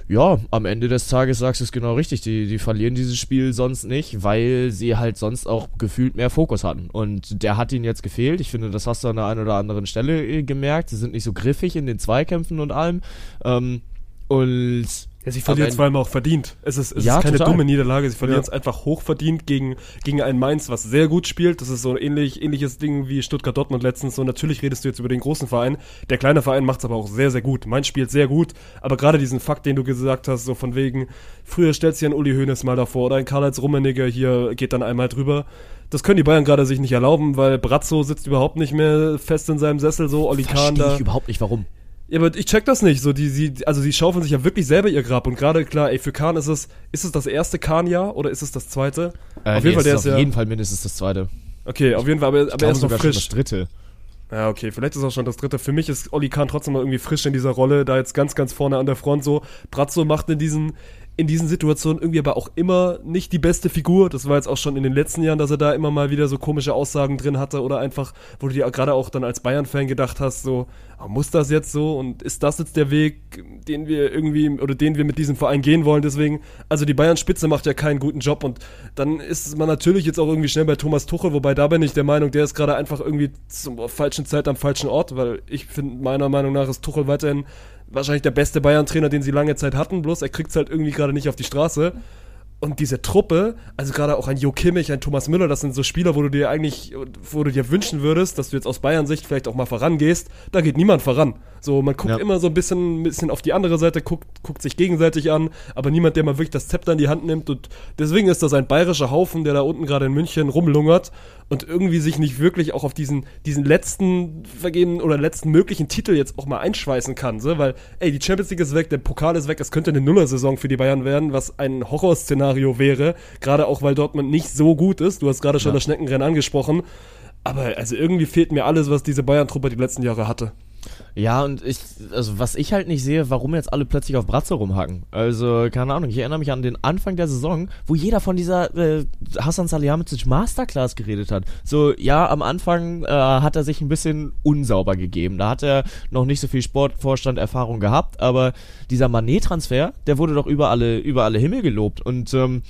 A: ja, am Ende des Tages sagst du es genau richtig. Die, die verlieren dieses Spiel sonst nicht, weil sie halt sonst auch gefühlt mehr Fokus hatten. Und der hat ihnen jetzt gefehlt. Ich finde, das hast du an der einen oder anderen Stelle äh, gemerkt. Sie sind nicht so griffig in den Zweikämpfen und allem. Ähm, und
B: ja, sie verlieren zweimal auch verdient. Es ist, es ja, ist keine total. dumme Niederlage. Sie verlieren es einfach hochverdient gegen, gegen ein Mainz, was sehr gut spielt. Das ist so ein ähnlich, ähnliches Ding wie Stuttgart-Dortmund letztens. So, natürlich redest du jetzt über den großen Verein. Der kleine Verein macht es aber auch sehr, sehr gut. Mainz spielt sehr gut. Aber gerade diesen Fakt, den du gesagt hast, so von wegen, früher stellst du ja einen Uli Hoeneß mal davor oder ein Karl-Heinz Rummenigge hier geht dann einmal drüber. Das können die Bayern gerade sich nicht erlauben, weil Brazzo sitzt überhaupt nicht mehr fest in seinem Sessel, so Oli Kahn da.
A: ich überhaupt nicht, warum.
B: Ja, aber ich check das nicht. So, die, sie, also sie schaufeln sich ja wirklich selber ihr Grab. Und gerade klar, ey, für Kahn ist es, ist es das erste Kahn-Jahr oder ist es das zweite?
A: Äh, auf nee, jeden Fall, der ist, ist auf jeden Fall mindestens das zweite.
B: Okay, auf jeden Fall, aber, aber er ist noch frisch.
A: das dritte.
B: Ja, okay, vielleicht ist auch schon das dritte. Für mich ist Olli Kahn trotzdem mal irgendwie frisch in dieser Rolle, da jetzt ganz, ganz vorne an der Front so. Brazzo macht in diesen, in diesen Situationen irgendwie aber auch immer nicht die beste Figur. Das war jetzt auch schon in den letzten Jahren, dass er da immer mal wieder so komische Aussagen drin hatte oder einfach, wo du dir gerade auch dann als Bayern-Fan gedacht hast, so, oh, muss das jetzt so und ist das jetzt der Weg, den wir irgendwie oder den wir mit diesem Verein gehen wollen? Deswegen, also die Bayern-Spitze macht ja keinen guten Job und dann ist man natürlich jetzt auch irgendwie schnell bei Thomas Tuchel, wobei da bin ich der Meinung, der ist gerade einfach irgendwie zur falschen Zeit am falschen Ort, weil ich finde, meiner Meinung nach ist Tuchel weiterhin wahrscheinlich der beste Bayern-Trainer, den sie lange Zeit hatten, bloß er kriegt es halt irgendwie gerade nicht auf die Straße und diese Truppe, also gerade auch ein Jo Kimmich, ein Thomas Müller, das sind so Spieler, wo du dir eigentlich, wo du dir wünschen würdest, dass du jetzt aus Bayern-Sicht vielleicht auch mal vorangehst. Da geht niemand voran. So, man guckt ja. immer so ein bisschen, bisschen auf die andere Seite, guckt, guckt sich gegenseitig an, aber niemand, der mal wirklich das Zepter in die Hand nimmt. Und deswegen ist das ein bayerischer Haufen, der da unten gerade in München rumlungert und irgendwie sich nicht wirklich auch auf diesen, diesen letzten vergeben oder letzten möglichen Titel jetzt auch mal einschweißen kann. So? Weil, ey, die Champions League ist weg, der Pokal ist weg, es könnte eine Nuller-Saison für die Bayern werden, was ein Horrorszenario wäre. Gerade auch, weil Dortmund nicht so gut ist. Du hast gerade schon ja. das Schneckenrennen angesprochen. Aber also irgendwie fehlt mir alles, was diese Bayern-Truppe die letzten Jahre hatte.
A: Ja, und ich, also was ich halt nicht sehe, warum jetzt alle plötzlich auf Bratze rumhacken. Also, keine Ahnung, ich erinnere mich an den Anfang der Saison, wo jeder von dieser äh, Hassan Salihamidzic Masterclass geredet hat. So, ja, am Anfang äh, hat er sich ein bisschen unsauber gegeben. Da hat er noch nicht so viel Sportvorstand-Erfahrung gehabt, aber dieser Manet-Transfer, der wurde doch über alle, über alle Himmel gelobt. Und ähm,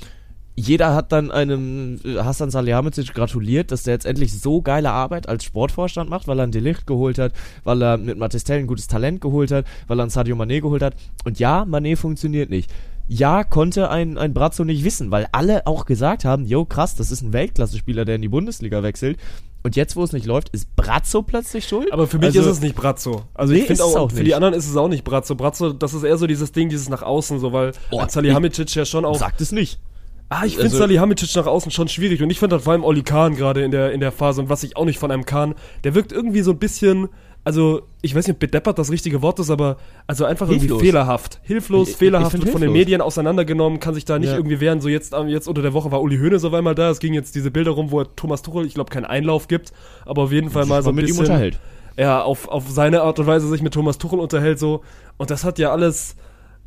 A: jeder hat dann einem äh, Hassan Salihamidzic gratuliert, dass der jetzt endlich so geile Arbeit als Sportvorstand macht, weil er ein Delicht geholt hat, weil er mit Matistel ein gutes Talent geholt hat, weil er ein Sadio Mané geholt hat. Und ja, Mané funktioniert nicht. Ja, konnte ein, ein Brazzo nicht wissen, weil alle auch gesagt haben, yo krass, das ist ein Weltklasse-Spieler, der in die Bundesliga wechselt. Und jetzt, wo es nicht läuft, ist Brazzo plötzlich schuld?
B: Aber für mich also, ist es nicht Brazzo. Also nee, ich finde auch, auch für die anderen ist es auch nicht Brazzo. Brazzo, das ist eher so dieses Ding, dieses nach außen, so weil oh, Salihamidzic ja schon auch.
A: Sagt es nicht.
B: Ah, ich finde also, Salihamidzic nach außen schon schwierig und ich finde halt vor allem Oli Kahn gerade in der, in der Phase und was ich auch nicht von einem Kahn, der wirkt irgendwie so ein bisschen, also ich weiß nicht, ob bedeppert das richtige Wort ist, aber also einfach Hilflos. irgendwie fehlerhaft. Hilflos, ich, fehlerhaft, wird von den Medien auseinandergenommen, kann sich da nicht ja. irgendwie wehren. So jetzt, jetzt unter der Woche war Uli Hoeneß auf einmal da, es ging jetzt diese Bilder rum, wo er Thomas Tuchel, ich glaube, keinen Einlauf gibt, aber auf jeden Fall mal so ein
A: mit
B: bisschen...
A: Ihm unterhält.
B: Ja, auf, auf seine Art und Weise sich mit Thomas Tuchel unterhält so und das hat ja alles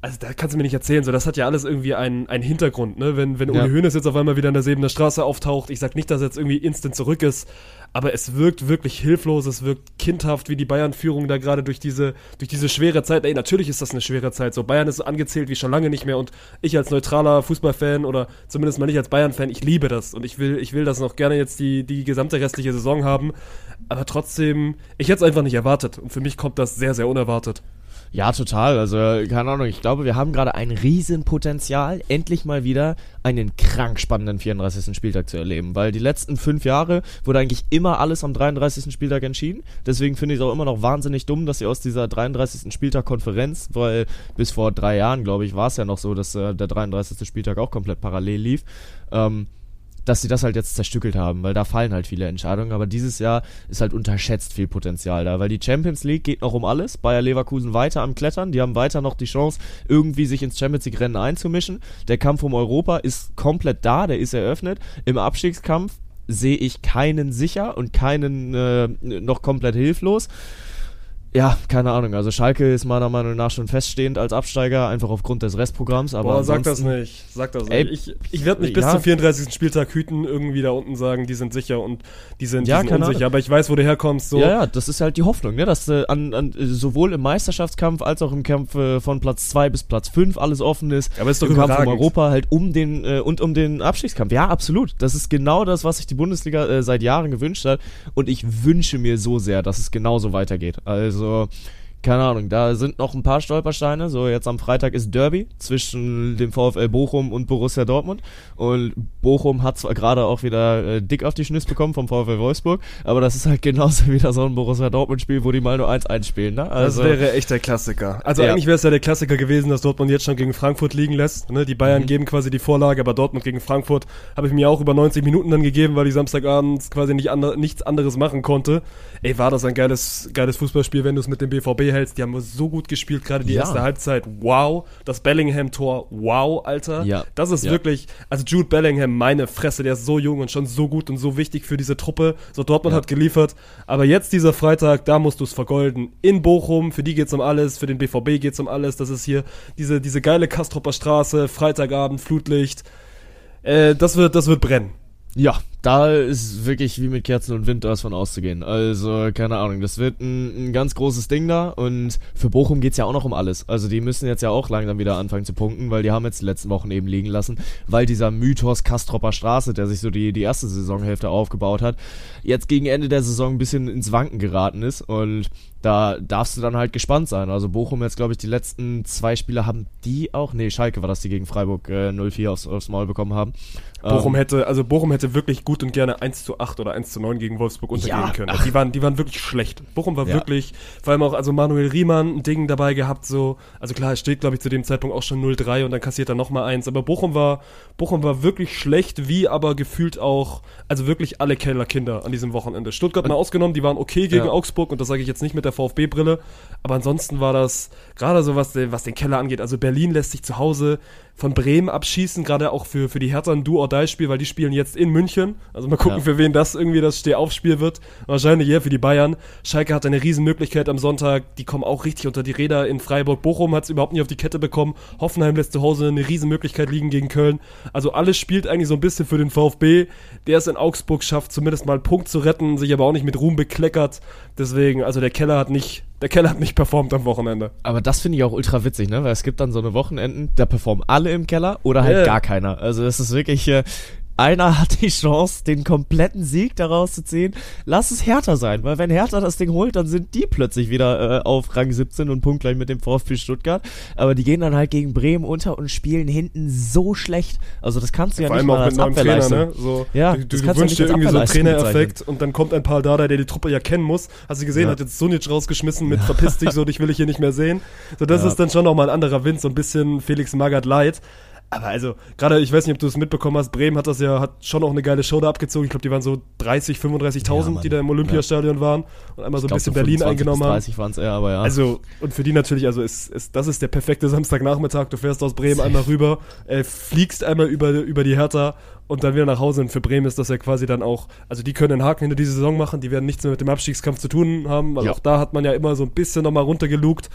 B: also da kannst du mir nicht erzählen, so das hat ja alles irgendwie einen, einen Hintergrund, ne? Wenn, wenn ja. Uli Hoeneß jetzt auf einmal wieder in der Sebener Straße auftaucht, ich sag nicht, dass er jetzt irgendwie instant zurück ist, aber es wirkt wirklich hilflos, es wirkt kindhaft, wie die Bayern-Führung da gerade durch diese, durch diese schwere Zeit, ey, natürlich ist das eine schwere Zeit, so Bayern ist angezählt wie schon lange nicht mehr und ich als neutraler Fußballfan oder zumindest mal nicht als Bayern-Fan, ich liebe das und ich will, ich will das noch gerne jetzt die, die gesamte restliche Saison haben, aber trotzdem, ich hätte es einfach nicht erwartet und für mich kommt das sehr, sehr unerwartet.
A: Ja, total. Also, keine Ahnung, ich glaube, wir haben gerade ein Riesenpotenzial, endlich mal wieder einen krank spannenden 34. Spieltag zu erleben. Weil die letzten fünf Jahre wurde eigentlich immer alles am 33. Spieltag entschieden. Deswegen finde ich es auch immer noch wahnsinnig dumm, dass sie aus dieser 33. Spieltag Konferenz, weil bis vor drei Jahren, glaube ich, war es ja noch so, dass äh, der 33. Spieltag auch komplett parallel lief. Ähm, dass sie das halt jetzt zerstückelt haben, weil da fallen halt viele Entscheidungen. Aber dieses Jahr ist halt unterschätzt viel Potenzial da, weil die Champions League geht noch um alles. Bayer Leverkusen weiter am Klettern, die haben weiter noch die Chance, irgendwie sich ins Champions League Rennen einzumischen. Der Kampf um Europa ist komplett da, der ist eröffnet. Im Abstiegskampf sehe ich keinen sicher und keinen äh, noch komplett hilflos. Ja, keine Ahnung. Also Schalke ist meiner Meinung nach schon feststehend als Absteiger, einfach aufgrund des Restprogramms. Aber
B: Boah, sag das nicht. Sag das
A: Ey,
B: nicht. Ich, ich werde mich bis
A: ja.
B: zum 34. Spieltag hüten, irgendwie da unten sagen, die sind sicher und die sind,
A: Ja,
B: die sind
A: keine
B: unsicher.
A: Ahnung.
B: Aber ich weiß, wo du herkommst. So.
A: Ja, ja, das ist halt die Hoffnung, ne? dass äh, an, an, sowohl im Meisterschaftskampf als auch im Kampf äh, von Platz 2 bis Platz 5 alles offen ist.
B: Aber ist doch
A: Im Kampf um. Europa halt um den äh, und um den Abstiegskampf. Ja, absolut. Das ist genau das, was sich die Bundesliga äh, seit Jahren gewünscht hat. Und ich wünsche mir so sehr, dass es genauso weitergeht. Also. Also keine Ahnung, da sind noch ein paar Stolpersteine. So, jetzt am Freitag ist Derby zwischen dem VfL Bochum und Borussia Dortmund. Und Bochum hat zwar gerade auch wieder äh, dick auf die Schnüsse bekommen vom VfL Wolfsburg, aber das ist halt genauso wieder so ein Borussia Dortmund-Spiel, wo die mal nur 1-1 spielen, ne?
B: Das
A: Also,
B: wäre echt der Klassiker. Also
A: Ja.
B: eigentlich wäre es ja der Klassiker gewesen, dass Dortmund jetzt schon gegen Frankfurt liegen lässt. Ne? Die
A: Mhm.
B: Bayern geben quasi die Vorlage, aber Dortmund gegen Frankfurt habe ich mir auch über 90 Minuten dann gegeben, weil ich Samstagabends quasi nicht ander nichts anderes machen konnte. Ey, war das ein geiles, geiles Fußballspiel, wenn du es mit dem BVB hältst. Die haben so gut gespielt, gerade die
A: Ja.
B: erste Halbzeit. Wow. Das Bellingham-Tor, wow, Alter.
A: Ja.
B: Das ist
A: Ja.
B: wirklich, also Jude Bellingham, meine Fresse, der ist so jung und schon so gut und so wichtig für diese Truppe. So Dortmund hat geliefert. Aber jetzt dieser Freitag, da musst du es vergolden. In Bochum, für die geht's um alles, für den BVB geht's um alles. Das ist hier diese, diese geile Kastropper Straße, Freitagabend, Flutlicht. Äh, das wird, das wird brennen.
A: ja, da ist wirklich wie mit Kerzen und Wind davon auszugehen. Also, keine Ahnung, das wird ein, ein ganz großes Ding da und für Bochum geht's ja auch noch um alles. Also, die müssen jetzt ja auch langsam wieder anfangen zu punkten, weil die haben jetzt die letzten Wochen eben liegen lassen, weil dieser Mythos Kastropper Straße, der sich so die, die erste Saisonhälfte aufgebaut hat, jetzt gegen Ende der Saison ein bisschen ins Wanken geraten ist und da darfst du dann halt gespannt sein. Also Bochum jetzt, glaube ich, die letzten zwei Spiele haben die auch, nee, Schalke war das, die gegen Freiburg äh, 0-4 aufs, aufs Maul bekommen haben.
B: Bochum
A: Ähm,
B: hätte, also Bochum hätte wirklich gut und gerne 1 zu 8 oder 1 zu 9 gegen Wolfsburg untergehen
A: Ja,
B: können.
A: ach.
B: Die waren, die waren wirklich schlecht. Bochum war
A: Ja.
B: wirklich, vor allem auch, also Manuel Riemann ein Ding dabei gehabt, so, also klar, es steht, glaube ich, zu dem Zeitpunkt auch schon 0-3 und dann kassiert er nochmal eins, aber Bochum war, Bochum war wirklich schlecht, wie aber gefühlt auch, also wirklich alle Keller Kinder an diesem Wochenende. Stuttgart mal ausgenommen, die waren okay gegen
A: Ja.
B: Augsburg und das sage ich jetzt nicht mit der VfB-Brille, aber ansonsten war das, gerade so was, den- was den Keller angeht, also Berlin lässt sich zu Hause von Bremen abschießen, gerade auch für, für die Hertha ein Do-or-Die-Spiel, weil die spielen jetzt in München. Also mal gucken,
A: Ja.
B: für wen das irgendwie das Stehaufspiel wird. Wahrscheinlich eher für die Bayern. Schalke hat eine Riesenmöglichkeit am Sonntag. Die kommen auch richtig unter die Räder in Freiburg. Bochum hat es überhaupt nicht auf die Kette bekommen. Hoffenheim lässt zu Hause eine Riesenmöglichkeit liegen gegen Köln. Also alles spielt eigentlich so ein bisschen für den VfB, der es in Augsburg schafft, zumindest mal einen Punkt zu retten, sich aber auch nicht mit Ruhm bekleckert. Deswegen, also der Keller hat nicht, der Keller hat nicht performt am Wochenende.
A: Aber das finde ich auch ultra witzig, ne? Weil es gibt dann so eine Wochenenden, da performen alle im Keller oder halt
B: Ja.
A: gar keiner. Also es ist wirklich, äh, einer hat die Chance, den kompletten Sieg daraus zu ziehen. Lass es Hertha sein, weil wenn Hertha das Ding holt, dann sind die plötzlich wieder äh, auf Rang 17 und punktgleich mit dem VfB Stuttgart. Aber die gehen dann halt gegen Bremen unter und spielen hinten so schlecht. Also das kannst du ja
B: Vor
A: nicht mal als
B: neuem Trainer,
A: Abwehrleistung.
B: ne? So,
A: Ja,
B: du, du, du wünschst dir irgendwie so einen
A: Abwehrleistung
B: Trainereffekt und dann kommt ein Paul Dardai, der die Truppe ja kennen muss. Hast du gesehen,
A: Ja.
B: hat jetzt Sunic rausgeschmissen mit verpiss dich so, dich will ich hier nicht mehr sehen. So, das
A: Ja.
B: ist dann schon nochmal ein anderer Wind, so ein bisschen Felix Magath Light. Aber also, gerade, ich weiß nicht, ob du es mitbekommen hast, Bremen hat das ja, hat schon auch eine geile Show da abgezogen. Ich glaube, die waren so 30, 35.000,
A: Ja,
B: die da im Olympiastadion waren und einmal so ein
A: glaub,
B: bisschen
A: so
B: Berlin
A: 25
B: eingenommen haben.
A: 30 waren es eher, aber ja.
B: Also, und für die natürlich, also ist, ist, das ist der perfekte Samstagnachmittag. Du fährst aus Bremen einmal rüber, äh, fliegst einmal über, über die Hertha und dann wieder nach Hause. Und für Bremen ist das ja quasi dann auch, also die können einen Haken hinter diese Saison machen, die werden nichts mehr mit dem Abstiegskampf zu tun haben, weil
A: Ja.
B: auch da hat man ja immer so ein bisschen nochmal runtergelugt.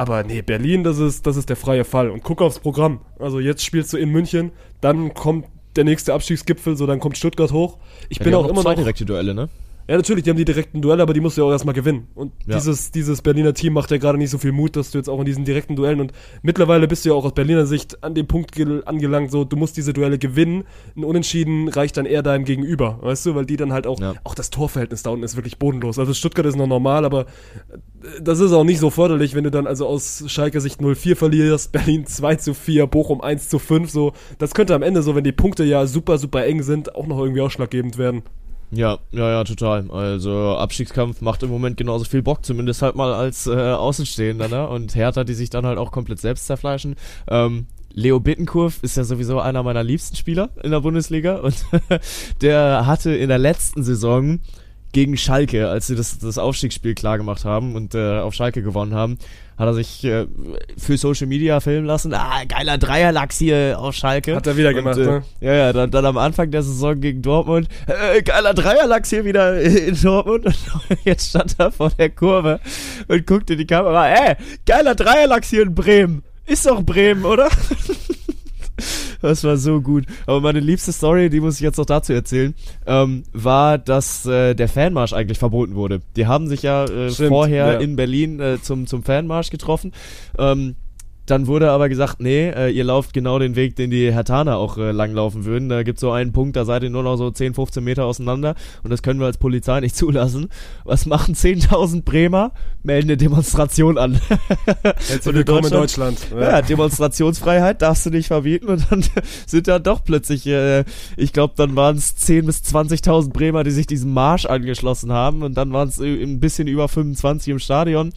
B: Aber nee, Berlin, das ist, das ist der freie Fall. Und guck aufs Programm. Also jetzt spielst du in München, dann kommt der nächste Abstiegsgipfel, so dann kommt Stuttgart hoch. Ich
A: Ja,
B: bin auch immer
A: zwei
B: noch.
A: direkte Duelle, ne?
B: Ja, natürlich, die haben die direkten Duelle, aber die musst du ja auch erstmal gewinnen. Und
A: Ja.
B: dieses, dieses Berliner Team macht ja gerade nicht so viel Mut, dass du jetzt auch in diesen direkten Duellen und mittlerweile bist du ja auch aus Berliner Sicht an dem Punkt ge- angelangt, so du musst diese Duelle gewinnen. Ein Unentschieden reicht dann eher deinem Gegenüber, weißt du, weil die dann halt auch,
A: Ja.
B: auch das Torverhältnis da unten ist wirklich bodenlos. Also Stuttgart ist noch normal, aber äh, das ist auch nicht so förderlich, wenn du dann also aus Schalke Sicht 0-4 verlierst, Berlin 2 zu 4, Bochum 1 zu 5, so. Das könnte am Ende so, wenn die Punkte ja super, super eng sind, auch noch irgendwie ausschlaggebend werden.
A: Ja, ja, ja, total. Also Abstiegskampf macht im Moment genauso viel Bock, zumindest halt mal als äh, Außenstehender, ne? Und Hertha, die sich dann halt auch komplett selbst zerfleischen. Ähm, Leo Bittenkurv ist ja sowieso einer meiner liebsten Spieler in der Bundesliga und der hatte in der letzten Saison gegen Schalke, als sie das, das Aufstiegsspiel klar gemacht haben und äh, auf Schalke gewonnen haben, hat er sich äh, für Social Media filmen lassen. Ah, geiler Dreierlachs hier auf Schalke.
B: Hat er wieder
A: Und,
B: gemacht,
A: äh,
B: ne?
A: Ja, ja, dann, dann am Anfang der Saison gegen Dortmund. Äh, geiler Dreierlachs hier wieder in Dortmund. Und jetzt stand er vor der Kurve und guckte in die Kamera. Ey, geiler Dreierlachs hier in Bremen. Ist doch Bremen, oder? Das war so gut. Aber meine liebste Story, die muss ich jetzt noch dazu erzählen, ähm, war, dass äh, der Fanmarsch eigentlich verboten wurde. Die haben sich ja äh,
B: Stimmt,
A: vorher
B: ja.
A: in Berlin äh, zum, zum Fanmarsch getroffen. Ähm, dann wurde aber gesagt, nee, äh, ihr lauft genau den Weg, den die Hertaner auch äh, langlaufen würden. Da gibt's so einen Punkt, da seid ihr nur noch so 10, 15 Meter auseinander und das können wir als Polizei nicht zulassen. Was machen 10.000 Bremer? Melden eine Demonstration an.
B: Herzlich
A: Und in
B: willkommen in
A: Deutschland-
B: Deutschland.
A: Ja, Demonstrationsfreiheit darfst du nicht verbieten und dann sind da doch plötzlich, äh, ich glaube, dann waren es 10.000 bis 20.000 Bremer, die sich diesem Marsch angeschlossen haben und dann waren es ein bisschen über 25 im Stadion.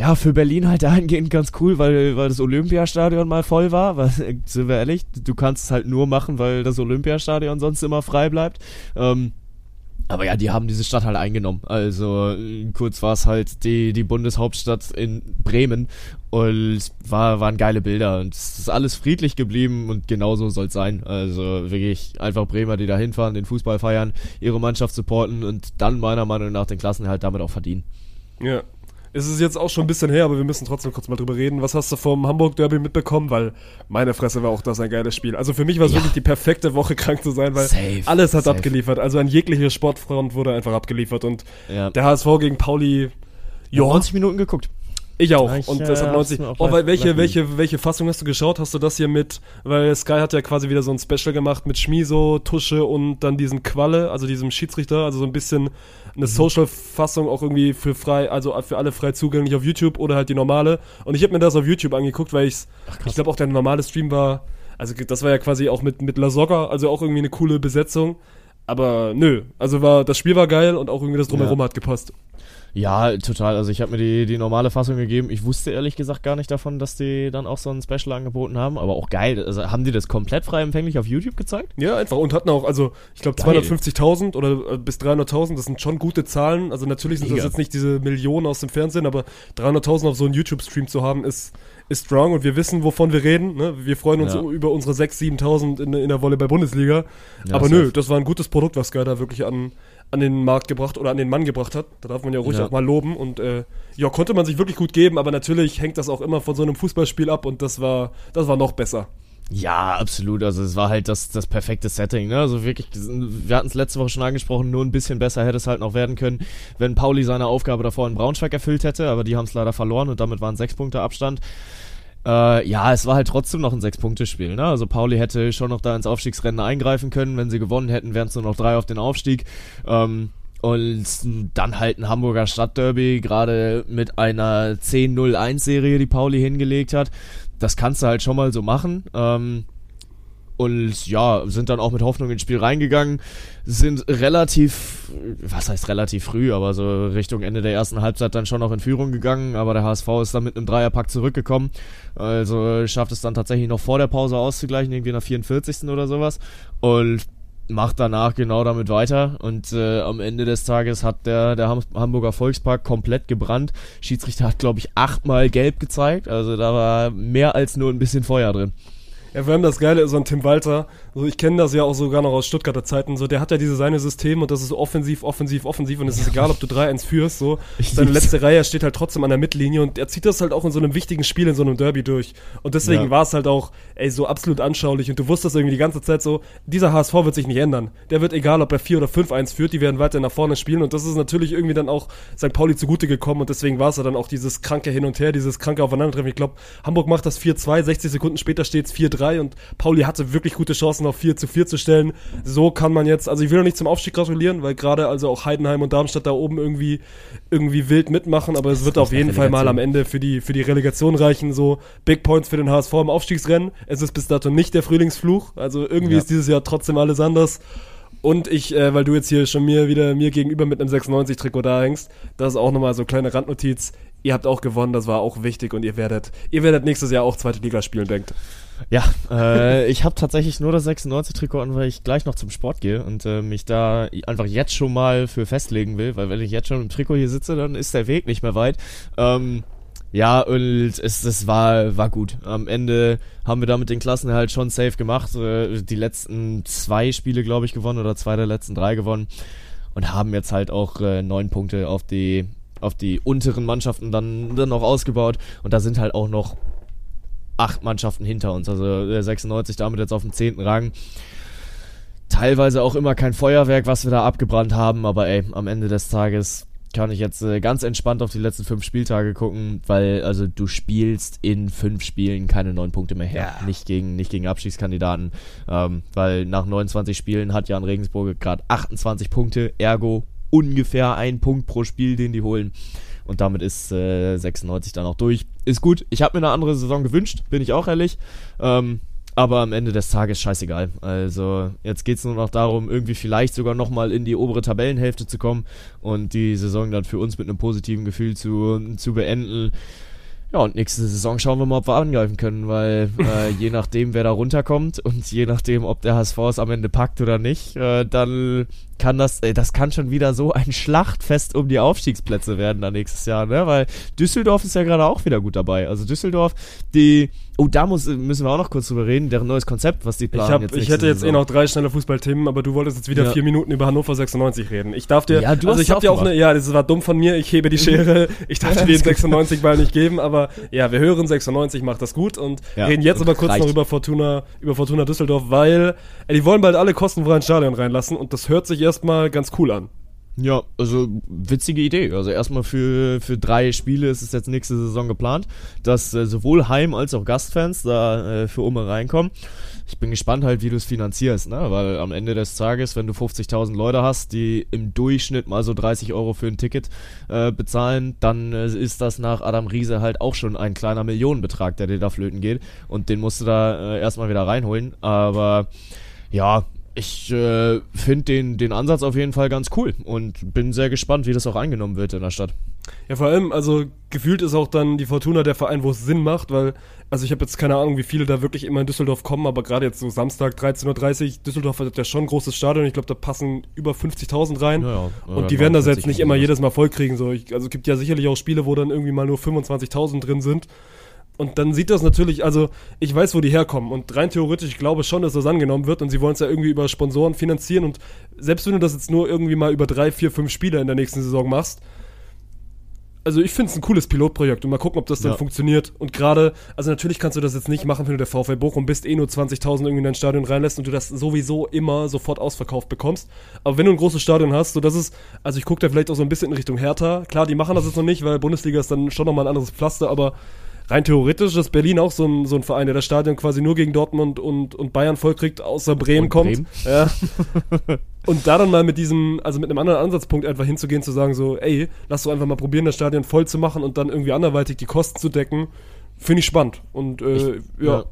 A: Ja, für Berlin halt dahingehend ganz cool, weil, weil das Olympiastadion mal voll war. Weil, sind wir ehrlich, du kannst es halt nur machen, weil das Olympiastadion sonst immer frei bleibt. Ähm, aber ja, die haben diese Stadt halt eingenommen. Also äh, kurz war es halt die, die Bundeshauptstadt in Bremen und war, waren geile Bilder und es ist alles friedlich geblieben und genauso soll es sein. Also wirklich einfach Bremer, die da hinfahren, den Fußball feiern, ihre Mannschaft supporten und dann meiner Meinung nach den Klassenhalt damit auch verdienen.
B: Ja. Es ist jetzt auch schon ein bisschen her, aber wir müssen trotzdem kurz mal drüber reden. Was hast du vom Hamburg Derby mitbekommen? Weil meine Fresse war auch das ein geiles Spiel. Also für mich war es
A: Ja.
B: wirklich die perfekte Woche krank zu sein, weil
A: Safe,
B: alles hat
A: safe.
B: abgeliefert. Also an jegliche Sportfront wurde einfach abgeliefert und
A: Ja.
B: der HSV gegen Pauli.
A: Ja, 90 Minuten geguckt.
B: Ich auch.
A: Ich,
B: und das
A: äh,
B: hat 90.
A: hab's mir auch
B: Oh, weil welche, welche, welche Fassung hast du geschaut? Hast du das hier mit, weil Sky hat ja quasi wieder so ein Special gemacht mit Schmiso, Tusche und dann diesen Qualle, also diesem Schiedsrichter, also so ein bisschen eine Social-Fassung auch irgendwie für frei, also für alle frei zugänglich auf YouTube oder halt die normale. Und ich habe mir das auf YouTube angeguckt, weil ich's, ich glaube auch der normale Stream war, also das war ja quasi auch mit, mit La Soga, also auch irgendwie eine coole Besetzung. Aber nö, also war, das Spiel war geil und auch irgendwie das Drumherum
A: Ja.
B: hat gepasst.
A: Ja, total. Also ich habe mir die, die normale Fassung gegeben. Ich wusste ehrlich gesagt gar nicht davon, dass die dann auch so ein Special angeboten haben. Aber auch geil. Also haben die das komplett frei empfänglich auf YouTube gezeigt?
B: Ja, einfach. Und hatten auch, also ich glaube
A: Geil.
B: 250.000 oder äh, bis 300.000, das sind schon gute Zahlen. Also natürlich sind das
A: Mega.
B: jetzt nicht diese Millionen aus dem Fernsehen, aber 300.000 auf so einen YouTube-Stream zu haben, ist, ist strong und wir wissen, wovon wir reden. Ne? Wir freuen uns
A: Ja.
B: über unsere 6.000, 7.000 in, in der Volleyball-Bundesliga.
A: Ja,
B: aber nö, das war ein gutes Produkt, was Sky da wirklich an, an den Markt gebracht oder an den Mann gebracht hat. Da darf man ja ruhig
A: Ja.
B: auch mal loben und äh, ja, konnte man sich wirklich gut geben, aber natürlich hängt das auch immer von so einem Fußballspiel ab und das war, das war noch besser.
A: Ja, absolut. Also es war halt das, das perfekte Setting. Ne? Also wirklich, wir hatten es letzte Woche schon angesprochen, nur ein bisschen besser hätte es halt noch werden können, wenn Pauli seine Aufgabe davor in Braunschweig erfüllt hätte. Aber die haben es leider verloren und damit waren sechs Punkte Abstand. Äh, ja, es war halt trotzdem noch ein Sechs-Punkte-Spiel. Ne? Also Pauli hätte schon noch da ins Aufstiegsrennen eingreifen können. Wenn sie gewonnen hätten, wären es nur noch drei auf den Aufstieg. Ähm, und dann halt ein Hamburger Stadtderby, gerade mit einer 10-0-1-Serie, die Pauli hingelegt hat. Das kannst du halt schon mal so machen. Ähm, und ja, sind dann auch mit Hoffnung ins Spiel reingegangen, sind relativ, was heißt relativ früh, aber so Richtung Ende der ersten Halbzeit dann schon noch in Führung gegangen, aber der HSV ist dann mit einem Dreierpack zurückgekommen, also schafft es dann tatsächlich noch vor der Pause auszugleichen, irgendwie der 44. oder sowas und macht danach genau damit weiter und äh, am Ende des Tages hat der, der Ham Hamburger Volkspark komplett gebrannt. Schiedsrichter hat, glaube ich, achtmal gelb gezeigt, also da war mehr als nur ein bisschen Feuer drin.
B: Ja, vor allem das Geile ist so ein Tim Walter, so ich kenne das ja auch sogar noch aus Stuttgarter Zeiten, so der hat ja diese seine System und das ist so offensiv, offensiv, offensiv und es ist egal, ob du 3-1 führst, so.
A: Ich
B: Seine
A: lieb's.
B: letzte Reihe steht halt trotzdem an der Mittellinie und er zieht das halt auch in so einem wichtigen Spiel, in so einem Derby durch. Und deswegen
A: Ja.
B: war es halt auch, ey, so absolut anschaulich und du wusstest irgendwie die ganze Zeit so, dieser HSV wird sich nicht ändern. Der wird egal, ob er 4 oder 5-1 führt, die werden weiter nach vorne spielen und das ist natürlich irgendwie dann auch St. Pauli zugute gekommen und deswegen war es ja dann auch dieses kranke Hin und Her, dieses kranke Aufeinandertreffen. Ich glaube, Hamburg macht das 4-2, 60 Sekunden später steht es 4-3 und Pauli hatte wirklich gute Chancen auf 4 zu 4 zu stellen. So kann man jetzt, also ich will noch nicht zum Aufstieg gratulieren, weil gerade also auch Heidenheim und Darmstadt da oben irgendwie, irgendwie wild mitmachen, aber es wird auf jeden Fall mal am Ende für die, für die Relegation reichen, so Big Points für den HSV im Aufstiegsrennen. Es ist bis dato nicht der Frühlingsfluch, also irgendwie
A: Ja.
B: ist dieses Jahr trotzdem alles anders. Und ich, äh, weil du jetzt hier schon mir wieder mir gegenüber mit einem 96-Trikot da hängst, das ist auch nochmal so eine kleine Randnotiz. Ihr habt auch gewonnen, das war auch wichtig und ihr werdet, ihr werdet nächstes Jahr auch zweite Liga spielen, denkt.
A: Ja, äh, ich habe tatsächlich nur das 96-Trikot an, weil ich gleich noch zum Sport gehe und äh, mich da einfach jetzt schon mal für festlegen will, weil wenn ich jetzt schon im Trikot hier sitze, dann ist der Weg nicht mehr weit. Ähm, ja, und es, es war, war gut. Am Ende haben wir da mit den Klassen halt schon safe gemacht. Äh, die letzten zwei Spiele, glaube ich, gewonnen oder zwei der letzten drei gewonnen und haben jetzt halt auch äh, neun Punkte auf die auf die unteren Mannschaften dann, dann noch ausgebaut und da sind halt auch noch acht Mannschaften hinter uns. Also der 96 damit jetzt auf dem zehnten Rang. Teilweise auch immer kein Feuerwerk, was wir da abgebrannt haben, aber ey, am Ende des Tages kann ich jetzt äh, ganz entspannt auf die letzten fünf Spieltage gucken, weil also du spielst in fünf Spielen keine neun Punkte mehr her.
B: Ja.
A: Nicht gegen nicht gegen Abstiegskandidaten, ähm, weil nach 29 Spielen hat Jan Regensburg gerade 28 Punkte, ergo ungefähr ein Punkt pro Spiel, den die holen. Und damit ist äh, 96 dann auch durch. Ist gut. Ich habe mir eine andere Saison gewünscht, bin ich auch ehrlich. Ähm, aber am Ende des Tages scheißegal. Also jetzt geht's nur noch darum, irgendwie vielleicht sogar nochmal in die obere Tabellenhälfte zu kommen und die Saison dann für uns mit einem positiven Gefühl zu, zu beenden. Ja, und nächste Saison schauen wir mal, ob wir angreifen können, weil äh, je nachdem, wer da runterkommt und je nachdem, ob der HSV es am Ende packt oder nicht, äh, dann kann das, äh, das kann schon wieder so ein Schlachtfest um die Aufstiegsplätze werden da nächstes Jahr, ne? Weil Düsseldorf ist ja gerade auch wieder gut dabei. Also Düsseldorf, die, oh, da muss, müssen wir auch noch kurz drüber reden, deren neues Konzept, was die
B: Ich,
A: planen
B: hab,
A: jetzt
B: ich hätte jetzt eh
A: Saison.
B: noch drei schnelle Fußballthemen, aber du wolltest jetzt wieder
A: Ja.
B: vier Minuten über Hannover 96 reden. Ich darf dir,
A: Ja, du
B: also
A: hast
B: ich habe
A: auch
B: dir auch eine, ja, das war dumm von mir, ich hebe die Schere, ich darf dir den 96 Ball nicht geben, aber ja, wir hören 96 macht das gut und
A: Ja,
B: reden jetzt aber kurz
A: reicht.
B: noch über Fortuna, über Fortuna Düsseldorf, weil äh, die wollen bald alle kostenfrei ins Stadion reinlassen und das hört sich erstmal ganz cool an.
A: Ja, also witzige Idee. Also erstmal für, für drei Spiele ist es jetzt nächste Saison geplant, dass äh, sowohl Heim- als auch Gastfans da äh, für Umme reinkommen. Ich bin gespannt halt, wie du es finanzierst, ne? Weil am Ende des Tages, wenn du 50.000 Leute hast, die im Durchschnitt mal so 30 Euro für ein Ticket äh, bezahlen, dann äh, ist das nach Adam Riese halt auch schon ein kleiner Millionenbetrag, der dir da flöten geht. Und den musst du da äh, erstmal wieder reinholen. Aber ja, ich äh, finde den, den Ansatz auf jeden Fall ganz cool und bin sehr gespannt, wie das auch angenommen wird in der Stadt.
B: Ja, vor allem, also gefühlt ist auch dann die Fortuna der Verein, wo es Sinn macht, weil, also ich habe jetzt keine Ahnung, wie viele da wirklich immer in Düsseldorf kommen, aber gerade jetzt so Samstag 13.30 Uhr, Düsseldorf hat ja schon ein großes Stadion, ich glaube, da passen über 50.000 rein.
A: Ja, ja.
B: Und
A: Oder
B: die werden das
A: 49
B: jetzt nicht immer jedes Mal voll kriegen. So. Ich, also es gibt ja sicherlich auch Spiele, wo dann irgendwie mal nur 25.000 drin sind. Und dann sieht das natürlich, also ich weiß, wo die herkommen. Und rein theoretisch, ich glaube schon, dass das angenommen wird. Und sie wollen es ja irgendwie über Sponsoren finanzieren. Und selbst wenn du das jetzt nur irgendwie mal über drei, vier, fünf Spiele in der nächsten Saison machst, also ich finde es ein cooles Pilotprojekt und mal gucken, ob das dann
A: Ja.
B: funktioniert. Und gerade, also natürlich kannst du das jetzt nicht machen, wenn du der VfL Bochum bist, eh nur 20.000 irgendwie in dein Stadion reinlässt und du das sowieso immer sofort ausverkauft bekommst. Aber wenn du ein großes Stadion hast, so das ist, also ich gucke da vielleicht auch so ein bisschen in Richtung Hertha. Klar, die machen das jetzt noch nicht, weil Bundesliga ist dann schon nochmal ein anderes Pflaster, aber rein theoretisch ist Berlin auch so ein, so ein Verein, der das Stadion quasi nur gegen Dortmund und, und Bayern vollkriegt, außer Bremen
A: Und
B: kommt.
A: Bremen.
B: Ja. Und da dann mal mit diesem, also mit einem anderen Ansatzpunkt einfach hinzugehen, zu sagen so, ey, lass doch einfach mal probieren, das Stadion voll zu machen und dann irgendwie anderweitig die Kosten zu decken, finde ich spannend. Und äh, ja.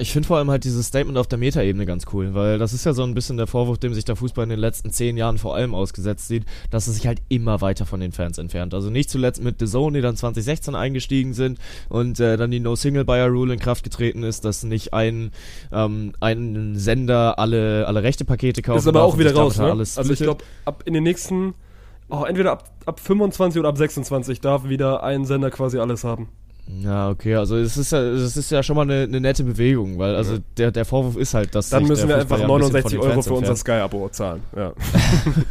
A: Ich finde vor allem halt dieses Statement auf der Metaebene ganz cool, weil das ist ja so ein bisschen der Vorwurf, dem sich der Fußball in den letzten zehn Jahren vor allem ausgesetzt sieht, dass es sich halt immer weiter von den Fans entfernt. Also nicht zuletzt mit The Zone, die dann 2016 eingestiegen sind und äh, dann die No-Single-Buyer-Rule in Kraft getreten ist, dass nicht ein, ähm, ein Sender alle, alle rechte Pakete kaufen
B: Ist aber auch wieder raus, ne? Also ich glaube, ab in den nächsten, oh, entweder ab, ab 25 oder ab 26 darf wieder ein Sender quasi alles haben.
A: Ja, okay, also es ist ja, es ist ja schon mal eine, eine nette Bewegung, weil also der, der Vorwurf ist halt, dass
B: Dann
A: sich
B: müssen wir einfach
A: ja ein bisschen
B: 69
A: von den
B: Euro für unser. Sky-Abo zahlen. Ja.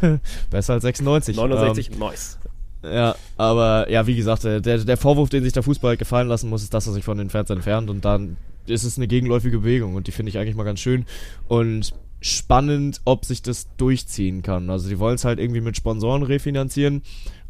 A: Besser als 96.
B: 69, nice.
A: Ähm, ja, aber ja, wie gesagt, der, der der Vorwurf, den sich der Fußball halt gefallen lassen muss, ist, dass er sich von den Fans entfernt und dann ist es eine gegenläufige Bewegung und die finde ich eigentlich mal ganz schön und spannend, ob sich das durchziehen kann. Also die wollen es halt irgendwie mit Sponsoren refinanzieren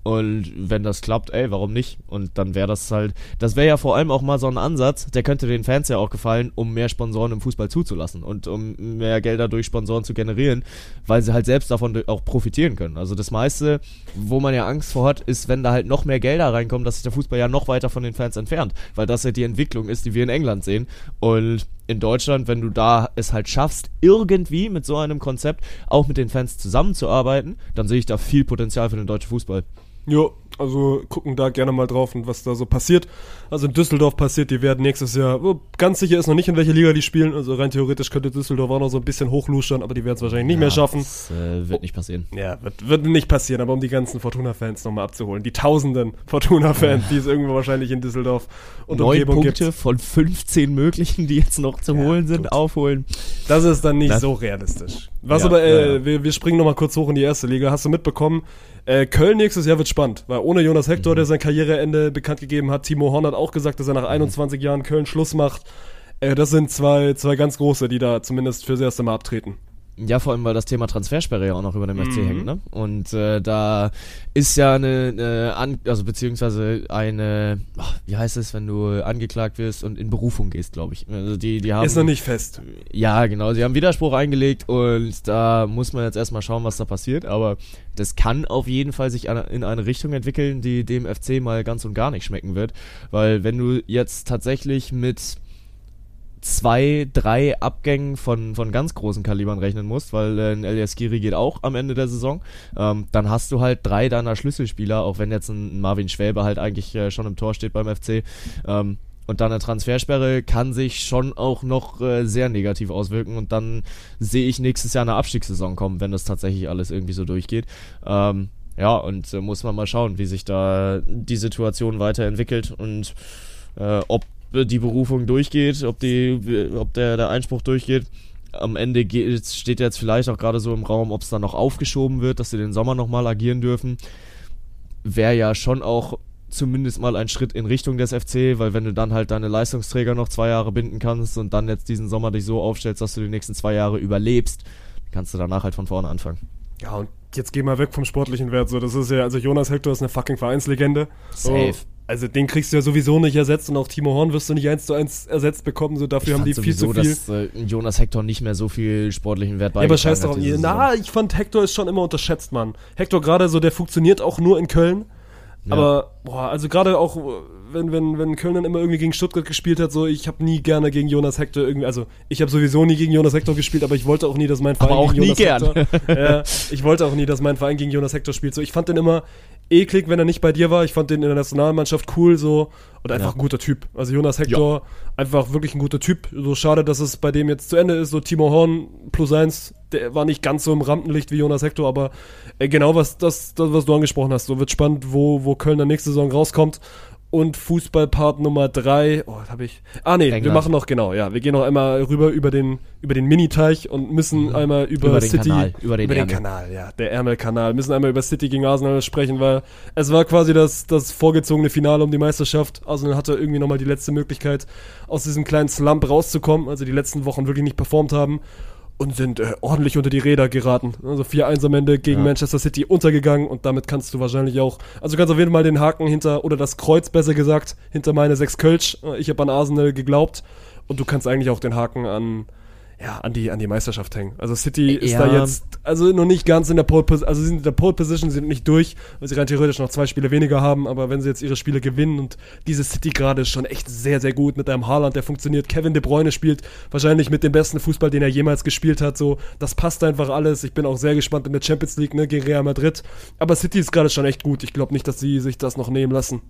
A: und wenn das klappt, ey, warum nicht? Und dann wäre das halt, das wäre ja vor allem auch mal so ein Ansatz, der könnte den Fans ja auch gefallen, um mehr Sponsoren im Fußball zuzulassen und um mehr Gelder durch Sponsoren zu generieren, weil sie halt selbst davon auch profitieren können. Also das meiste, wo man ja Angst vor hat, ist, wenn da halt noch mehr Gelder reinkommen, dass sich der Fußball ja noch weiter von den Fans entfernt, weil das ja die Entwicklung ist, die wir in England sehen. Und in Deutschland, wenn du da es halt schaffst, irgendwie mit so einem Konzept auch mit den Fans zusammenzuarbeiten, dann sehe ich da viel Potenzial für den deutschen Fußball.
B: Jo, also gucken da gerne mal drauf und was da so passiert. Also in Düsseldorf passiert, die werden nächstes Jahr, oh, ganz sicher ist noch nicht, in welche Liga die spielen. Also rein theoretisch könnte Düsseldorf auch noch so ein bisschen hochluschern, aber die werden es wahrscheinlich nicht mehr schaffen.
A: Das äh, wird nicht passieren.
B: Ja, wird, wird nicht passieren, aber um die ganzen Fortuna-Fans nochmal abzuholen. Die tausenden Fortuna-Fans, die es irgendwo wahrscheinlich in Düsseldorf und
A: Neun
B: Umgebung
A: Punkte
B: gibt.
A: von 15 möglichen, die jetzt noch zu
B: Ja,
A: holen sind,
B: gut.
A: aufholen.
B: Das ist dann nicht
A: Das-
B: so realistisch. Was
A: Ja,
B: aber, äh,
A: ja, ja.
B: Wir, wir springen nochmal kurz hoch in die erste Liga. Hast du mitbekommen? Äh, Köln nächstes Jahr wird spannend, weil ohne Jonas Hector,
A: Mhm.
B: der sein Karriereende bekannt gegeben hat, Timo Horn hat auch gesagt, dass er nach
A: Mhm.
B: 21 Jahren Köln Schluss macht. Äh, das sind zwei, zwei ganz große, die da zumindest fürs erste Mal abtreten.
A: Ja, vor allem, weil das Thema Transfersperre ja auch noch über dem FC
B: Mhm.
A: hängt, ne? Und äh, da ist ja eine, eine An also beziehungsweise eine, ach, wie heißt es, wenn du angeklagt wirst und in Berufung gehst, glaube ich. Also die, die haben
B: Ist noch nicht fest.
A: Ja, genau. Sie haben Widerspruch eingelegt und da muss man jetzt erstmal schauen, was da passiert. Aber das kann auf jeden Fall sich in eine Richtung entwickeln, die dem FC mal ganz und gar nicht schmecken wird. Weil wenn du jetzt tatsächlich mit zwei, drei Abgängen von, von ganz großen Kalibern rechnen musst, weil äh, ein Elias Giri geht auch am Ende der Saison, ähm, dann hast du halt drei deiner Schlüsselspieler, auch wenn jetzt ein Marvin Schwäbe halt eigentlich äh, schon im Tor steht beim FC, ähm, und dann eine Transfersperre kann sich schon auch noch äh, sehr negativ auswirken und dann sehe ich nächstes Jahr eine Abstiegssaison kommen, wenn das tatsächlich alles irgendwie so durchgeht. Ähm, ja, und äh, muss man mal schauen, wie sich da die Situation weiterentwickelt und äh, ob die Berufung durchgeht, ob die, ob der, der Einspruch durchgeht. Am Ende geht, steht jetzt vielleicht auch gerade so im Raum, ob es dann noch aufgeschoben wird, dass sie den Sommer nochmal agieren dürfen. Wäre ja schon auch zumindest mal ein Schritt in Richtung des FC, weil wenn du dann halt deine Leistungsträger noch zwei Jahre binden kannst und dann jetzt diesen Sommer dich so aufstellst, dass du die nächsten zwei Jahre überlebst, kannst du danach halt von vorne anfangen.
B: Ja, und jetzt geh mal weg vom sportlichen Wert. So, das ist ja, also Jonas Hector ist eine fucking Vereinslegende.
A: Safe.
B: So, also den kriegst du ja sowieso nicht ersetzt und auch Timo Horn wirst du nicht eins zu eins ersetzt bekommen. So dafür haben die viel zu viel.
A: dass äh, Jonas Hector nicht mehr so viel sportlichen Wert
B: Ja, aber
A: beigetragen
B: scheiß doch
A: hat
B: auf
A: diese
B: ihn.
A: Saison.
B: Na, ich fand Hector ist schon immer unterschätzt, Mann. Hector gerade so, der funktioniert auch nur in Köln.
A: Ja.
B: Aber, boah, also gerade auch, wenn, wenn, wenn Köln dann immer irgendwie gegen Stuttgart gespielt hat, so, ich habe nie gerne gegen Jonas Hector irgendwie, also ich habe sowieso nie gegen Jonas Hector gespielt, aber ich wollte auch nie, dass mein Verein
A: Aber auch
B: gegen
A: nie
B: Jonas
A: gern.
B: Hector, ja, ich wollte auch nie, dass mein Verein gegen Jonas Hector spielt. So, ich fand den immer eklig, wenn er nicht bei dir war. Ich fand den in der Nationalmannschaft cool, so, und einfach
A: Ja.
B: ein guter Typ. Also Jonas Hector, einfach wirklich ein guter Typ. So schade, dass es bei dem jetzt zu Ende ist. So Timo Horn plus eins, der war nicht ganz so im Rampenlicht wie Jonas Hector, aber äh, genau was das, das, was du angesprochen hast. So wird spannend, wo, wo Köln dann nächste Saison rauskommt. Und Fußballpart Nummer drei, oh, das habe ich. Ah nee, wir
A: England.
B: machen noch genau, ja, wir gehen noch einmal rüber über den über den Miniteich und müssen einmal über,
A: Mhm. Über den
B: City
A: Kanal, über den Ärmel.
B: Kanal, ja, der Ärmelkanal. Müssen einmal über City gegen Arsenal sprechen, weil es war quasi das das vorgezogene Finale um die Meisterschaft. Arsenal hatte irgendwie nochmal die letzte Möglichkeit aus diesem kleinen Slump rauszukommen, also die letzten Wochen wirklich nicht performt haben und sind äh, ordentlich unter die Räder geraten. Also 4-1 am Ende gegen
A: Ja.
B: Manchester City untergegangen und damit kannst du wahrscheinlich auch, also du kannst auf jeden Fall den Haken hinter, oder das Kreuz besser gesagt, hinter meine sechs Kölsch. Ich habe an Arsenal geglaubt und du kannst eigentlich auch den Haken an, ja, an die, an die Meisterschaft hängen. Also City ist
A: Ja.
B: da jetzt, also noch nicht ganz in der Pole Position, also sie sind in der Pole Position, sind nicht durch, weil sie rein theoretisch noch zwei Spiele weniger haben, aber wenn sie jetzt ihre Spiele gewinnen und diese City gerade ist schon echt sehr, sehr gut mit einem Haaland, der funktioniert, Kevin De Bruyne spielt wahrscheinlich mit dem besten Fußball, den er jemals gespielt hat, so, das passt einfach alles. Ich bin auch sehr gespannt in der Champions League, ne, gegen Real Madrid. Aber City ist gerade schon echt gut. Ich glaube nicht, dass sie sich das noch nehmen lassen.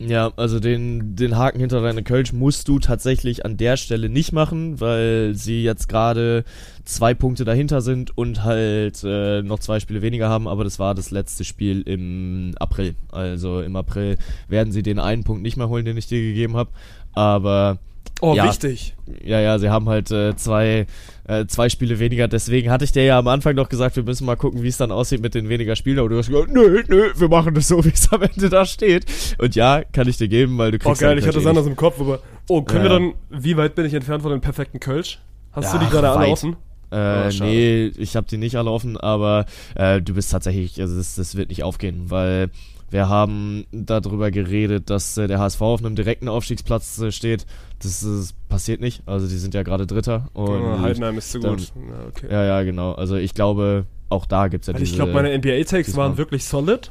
A: Ja, also den, den Haken hinter deine Kölsch musst du tatsächlich an der Stelle nicht machen, weil sie jetzt gerade zwei Punkte dahinter sind und halt äh, noch zwei Spiele weniger haben, aber das war das letzte Spiel im April. Also im April werden sie den einen Punkt nicht mehr holen, den ich dir gegeben habe. Aber
B: Oh,
A: Ja.
B: wichtig.
A: ja, ja, sie haben halt äh, zwei, äh, zwei Spiele weniger. Deswegen hatte ich dir ja am Anfang noch gesagt, wir müssen mal gucken, wie es dann aussieht mit den weniger Spielen. Aber du hast gesagt, nö, nö, wir machen das so, wie es am Ende da steht. Und ja, kann ich dir geben, weil du
B: Oh,
A: kriegst
B: geil,
A: halt
B: ich hatte es
A: eh
B: anders im Kopf, aber. Oh, können
A: Ja.
B: wir dann. Wie weit bin ich entfernt von dem perfekten Kölsch? Hast
A: Ja,
B: du die gerade alle offen?
A: Äh,
B: Oh,
A: nee, ich habe die nicht alle offen, aber äh, du bist tatsächlich, also das, das wird nicht aufgehen, weil wir haben darüber geredet, dass äh, der HSV auf einem direkten Aufstiegsplatz äh, steht. Das, das passiert nicht, also die sind ja gerade Dritter. Und
B: Oh, Heidenheim ist zu
A: dann-
B: gut. Ja, okay.
A: Ja, ja, genau. Also ich glaube, auch da gibt's ja
B: Weil
A: diese...
B: ich glaube, meine NBA-Takes waren wirklich solid.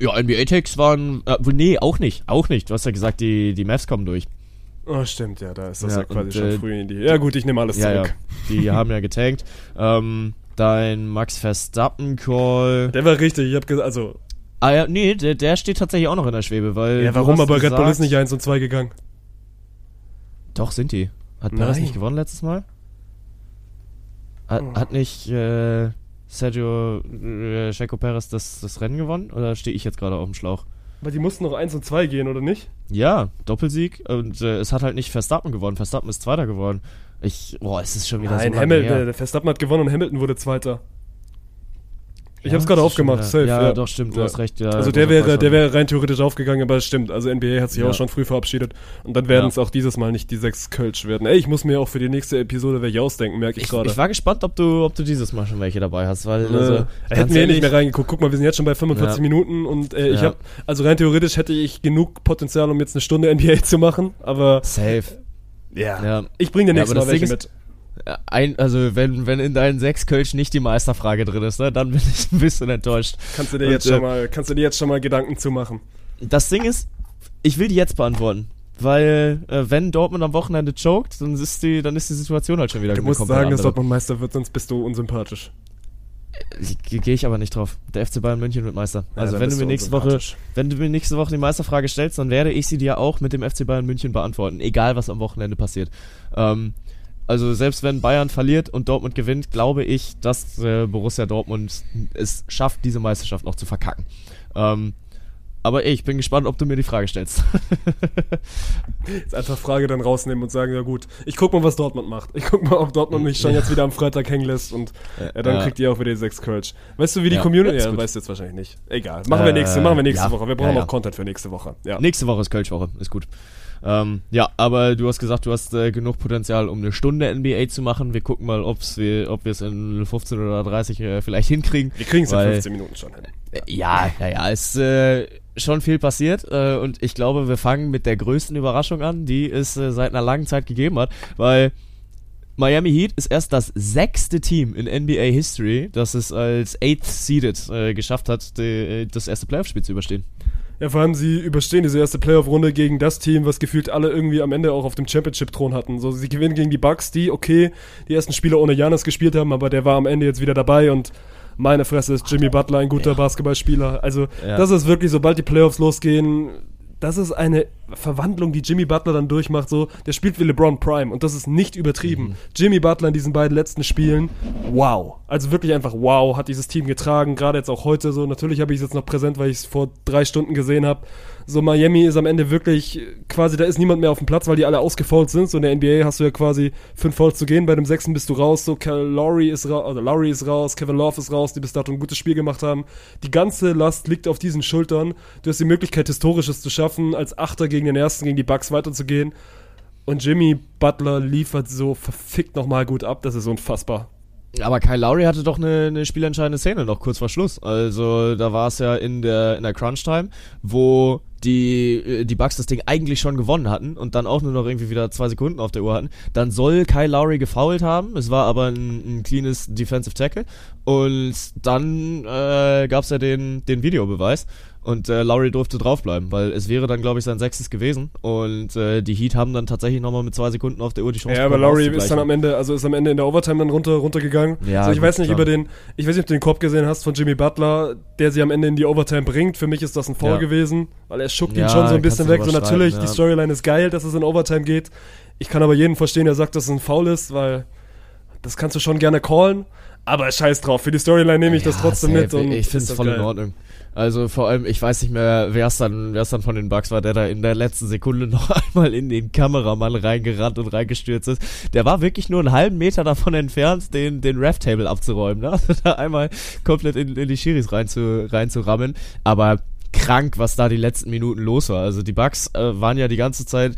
A: ja, NBA-Takes waren... Äh, nee, auch nicht, auch nicht. Du hast ja gesagt, die, die Mavs kommen durch.
B: Oh, stimmt, ja, da ist das
A: Ja,
B: ja, quasi
A: und,
B: schon
A: äh,
B: früh in die. Ja, gut, ich nehme alles
A: Ja, ja,
B: zurück.
A: die haben ja getankt. Ähm, dein Max Verstappen-Call...
B: Der war richtig, ich habe gesagt, also.
A: Ah ja, nee, der, der steht tatsächlich auch noch in der Schwebe, weil.
B: Ja, warum aber Red Bull
A: gesagt-
B: ist nicht 1 und 2 gegangen?
A: Doch, sind die. Hat Perez
B: Nein.
A: nicht gewonnen letztes Mal? Hat,
B: Oh.
A: hat nicht äh, Sergio äh, Checo Perez das, das Rennen gewonnen? Oder stehe ich jetzt gerade auf dem Schlauch?
B: Aber die mussten noch 1 und 2 gehen, oder nicht?
A: Ja, Doppelsieg. Und äh, es hat halt nicht Verstappen gewonnen. Verstappen ist Zweiter geworden. Ich, boah, es ist schon wieder
B: Nein,
A: so lange
B: Hamilton,
A: her.
B: der, der Verstappen hat gewonnen und Hamilton wurde Zweiter. Ich
A: Ja,
B: hab's gerade aufgemacht, safe.
A: Ja, doch, stimmt, du
B: Ja.
A: hast recht. Ja,
B: also der wäre, der wäre rein theoretisch aufgegangen, aber es stimmt. Also NBA hat sich
A: Ja.
B: auch schon früh verabschiedet. Und dann werden
A: Ja.
B: es auch dieses Mal nicht die sechs Kölsch werden. Ey, ich muss mir auch für die nächste Episode welche ausdenken, merke ich,
A: Ich,
B: gerade.
A: ich war gespannt, ob du, ob du dieses Mal schon welche dabei hast, weil,
B: Also,
A: also,
B: äh,
A: ganz
B: hätten wir eh nicht mehr reingeguckt. Guck mal, wir sind jetzt schon bei 45
A: Ja.
B: Minuten und äh, ich
A: Ja.
B: habe, also rein theoretisch hätte ich genug Potenzial, um jetzt eine Stunde NBA zu machen, aber
A: Safe.
B: ja,
A: Ja.
B: ich bringe dir
A: Ja,
B: nächstes Mal welche mit.
A: Ein, also wenn, wenn in deinen sechs Kölsch nicht die Meisterfrage drin ist, ne, dann bin ich ein bisschen enttäuscht.
B: Kannst du dir
A: Und,
B: jetzt
A: äh,
B: schon mal, kannst du dir jetzt schon mal Gedanken zu machen?
A: Das Ding ist, ich will die jetzt beantworten. Weil, äh, wenn Dortmund am Wochenende choked, dann ist die, dann ist die Situation halt schon wieder
B: Du musst sagen, dass. Dortmund Meister wird, sonst bist du unsympathisch.
A: Gehe ich aber nicht drauf. Der FC Bayern München wird Meister.
B: Ja,
A: Also
B: dann
A: wenn du mir nächste Woche, wenn du mir nächste Woche die Meisterfrage stellst, dann werde ich sie dir auch mit dem FC Bayern München beantworten, egal was am Wochenende passiert. Ähm, also selbst wenn Bayern verliert und Dortmund gewinnt, glaube ich, dass äh, Borussia Dortmund es schafft, diese Meisterschaft noch zu verkacken. Ähm, aber ey, ich bin gespannt, ob du mir die Frage stellst.
B: Jetzt einfach Frage dann rausnehmen und sagen, ja gut, ich guck mal, was Dortmund macht. Ich guck mal, ob Dortmund mich schon jetzt wieder am Freitag hängen lässt und ja, dann
A: Ja.
B: kriegt ihr auch wieder die sechs Kölsch. Weißt du, wie die
A: Ja,
B: Community,
A: ist
B: ja, weißt du jetzt wahrscheinlich nicht. Egal, machen wir nächste,
A: Äh,
B: machen wir nächste. Woche. Wir brauchen auch Content für nächste Woche. Ja.
A: Nächste Woche ist Kölschwoche, ist gut. Ähm, ja, aber du hast gesagt, du hast äh, genug Potenzial, um eine Stunde NBA zu machen. Wir gucken mal, ob's wir, ob wir es in 15 oder 30 äh, vielleicht hinkriegen.
B: Wir kriegen es in
A: Weil-
B: 15 Minuten schon hin.
A: Äh, Ja, ja, ja, ist äh, schon viel passiert äh, und ich glaube, wir fangen mit der größten Überraschung an, die es äh, seit einer langen Zeit gegeben hat, weil Miami Heat ist erst das sechste Team in NBA History, das es als Eighth Seeded äh, geschafft hat, die, das erste Playoff-Spiel zu überstehen.
B: Ja, vor allem sie überstehen diese erste Playoff-Runde gegen das Team, was gefühlt alle irgendwie am Ende auch auf dem Championship-Thron hatten. So, sie gewinnen gegen die Bucks, die, okay, die ersten Spieler ohne Janis gespielt haben, aber der war am Ende jetzt wieder dabei und meine Fresse ist Jimmy Butler ein guter
A: Ja.
B: Basketballspieler. Also,
A: Ja.
B: das ist wirklich, sobald die Playoffs losgehen, das ist eine Verwandlung, die Jimmy Butler dann durchmacht. So, der spielt wie LeBron Prime und das ist nicht übertrieben.
A: Mhm.
B: Jimmy Butler in diesen beiden letzten Spielen, wow. Also wirklich einfach wow, hat dieses Team getragen. Gerade jetzt auch heute so. Natürlich habe ich es jetzt noch präsent, weil ich es vor drei Stunden gesehen habe. So, Miami ist am Ende wirklich quasi, da ist niemand mehr auf dem Platz, weil die alle ausgefault sind. So in der NBA hast du ja quasi fünf Fouls zu gehen. Bei dem sechsten bist du raus. So, Lowry ist raus, also Lowry ist raus, Kevin Love ist raus, die bis dato ein gutes Spiel gemacht haben. Die ganze Last liegt auf diesen Schultern. Du hast die Möglichkeit, Historisches zu schaffen, als Achter gegen den ersten, gegen die Bucks weiterzugehen. Und Jimmy Butler liefert so verfickt nochmal gut ab. Das ist unfassbar.
A: Aber Kyle Lowry hatte doch eine, eine spielentscheidende Szene noch kurz vor Schluss. Also da war es ja in der, in der Crunch-Time, wo die, äh, die Bucks das Ding eigentlich schon gewonnen hatten und dann auch nur noch irgendwie wieder zwei Sekunden auf der Uhr hatten. Dann soll Kyle Lowry gefoult haben. Es war aber ein, ein cleanes Defensive Tackle. Und dann äh, gab es ja den, den Videobeweis. Und äh, Lowry durfte draufbleiben, weil es wäre dann, glaube ich, sein sechstes gewesen. Und äh, die Heat haben dann tatsächlich nochmal mit zwei Sekunden auf der Uhr die Chance
B: Ja, aber Lowry ist dann am Ende, also ist am Ende in der Overtime dann runter, runtergegangen.
A: Ja,
B: also ich
A: gut,
B: weiß nicht
A: klar.
B: über den, ich weiß nicht, ob du den Korb gesehen hast von Jimmy Butler, der sie am Ende in die Overtime bringt. Für mich ist das ein Foul
A: Ja.
B: gewesen, weil er schuckt ihn
A: Ja,
B: schon so ein bisschen weg. So natürlich,
A: streiten,
B: die
A: ja.
B: Storyline ist geil, dass es in Overtime geht. Ich kann aber jeden verstehen, der sagt, dass es ein Foul ist, weil das kannst du schon gerne callen. Aber scheiß drauf, für die Storyline nehme ich das
A: Ja,
B: trotzdem
A: safe.
B: mit. Und
A: ich finde es voll in
B: geil.
A: Ordnung. Also vor allem, ich weiß nicht mehr, wer es dann, dann von den Bugs war, der da in der letzten Sekunde noch einmal in den Kameramann reingerannt und reingestürzt ist. Der war wirklich nur einen halben Meter davon entfernt, den, den Ref-Table abzuräumen, ne? Also da einmal komplett in, in die Schiris rein zu, reinzurammen. Aber krank, was da die letzten Minuten los war. Also die Bugs äh, waren ja die ganze Zeit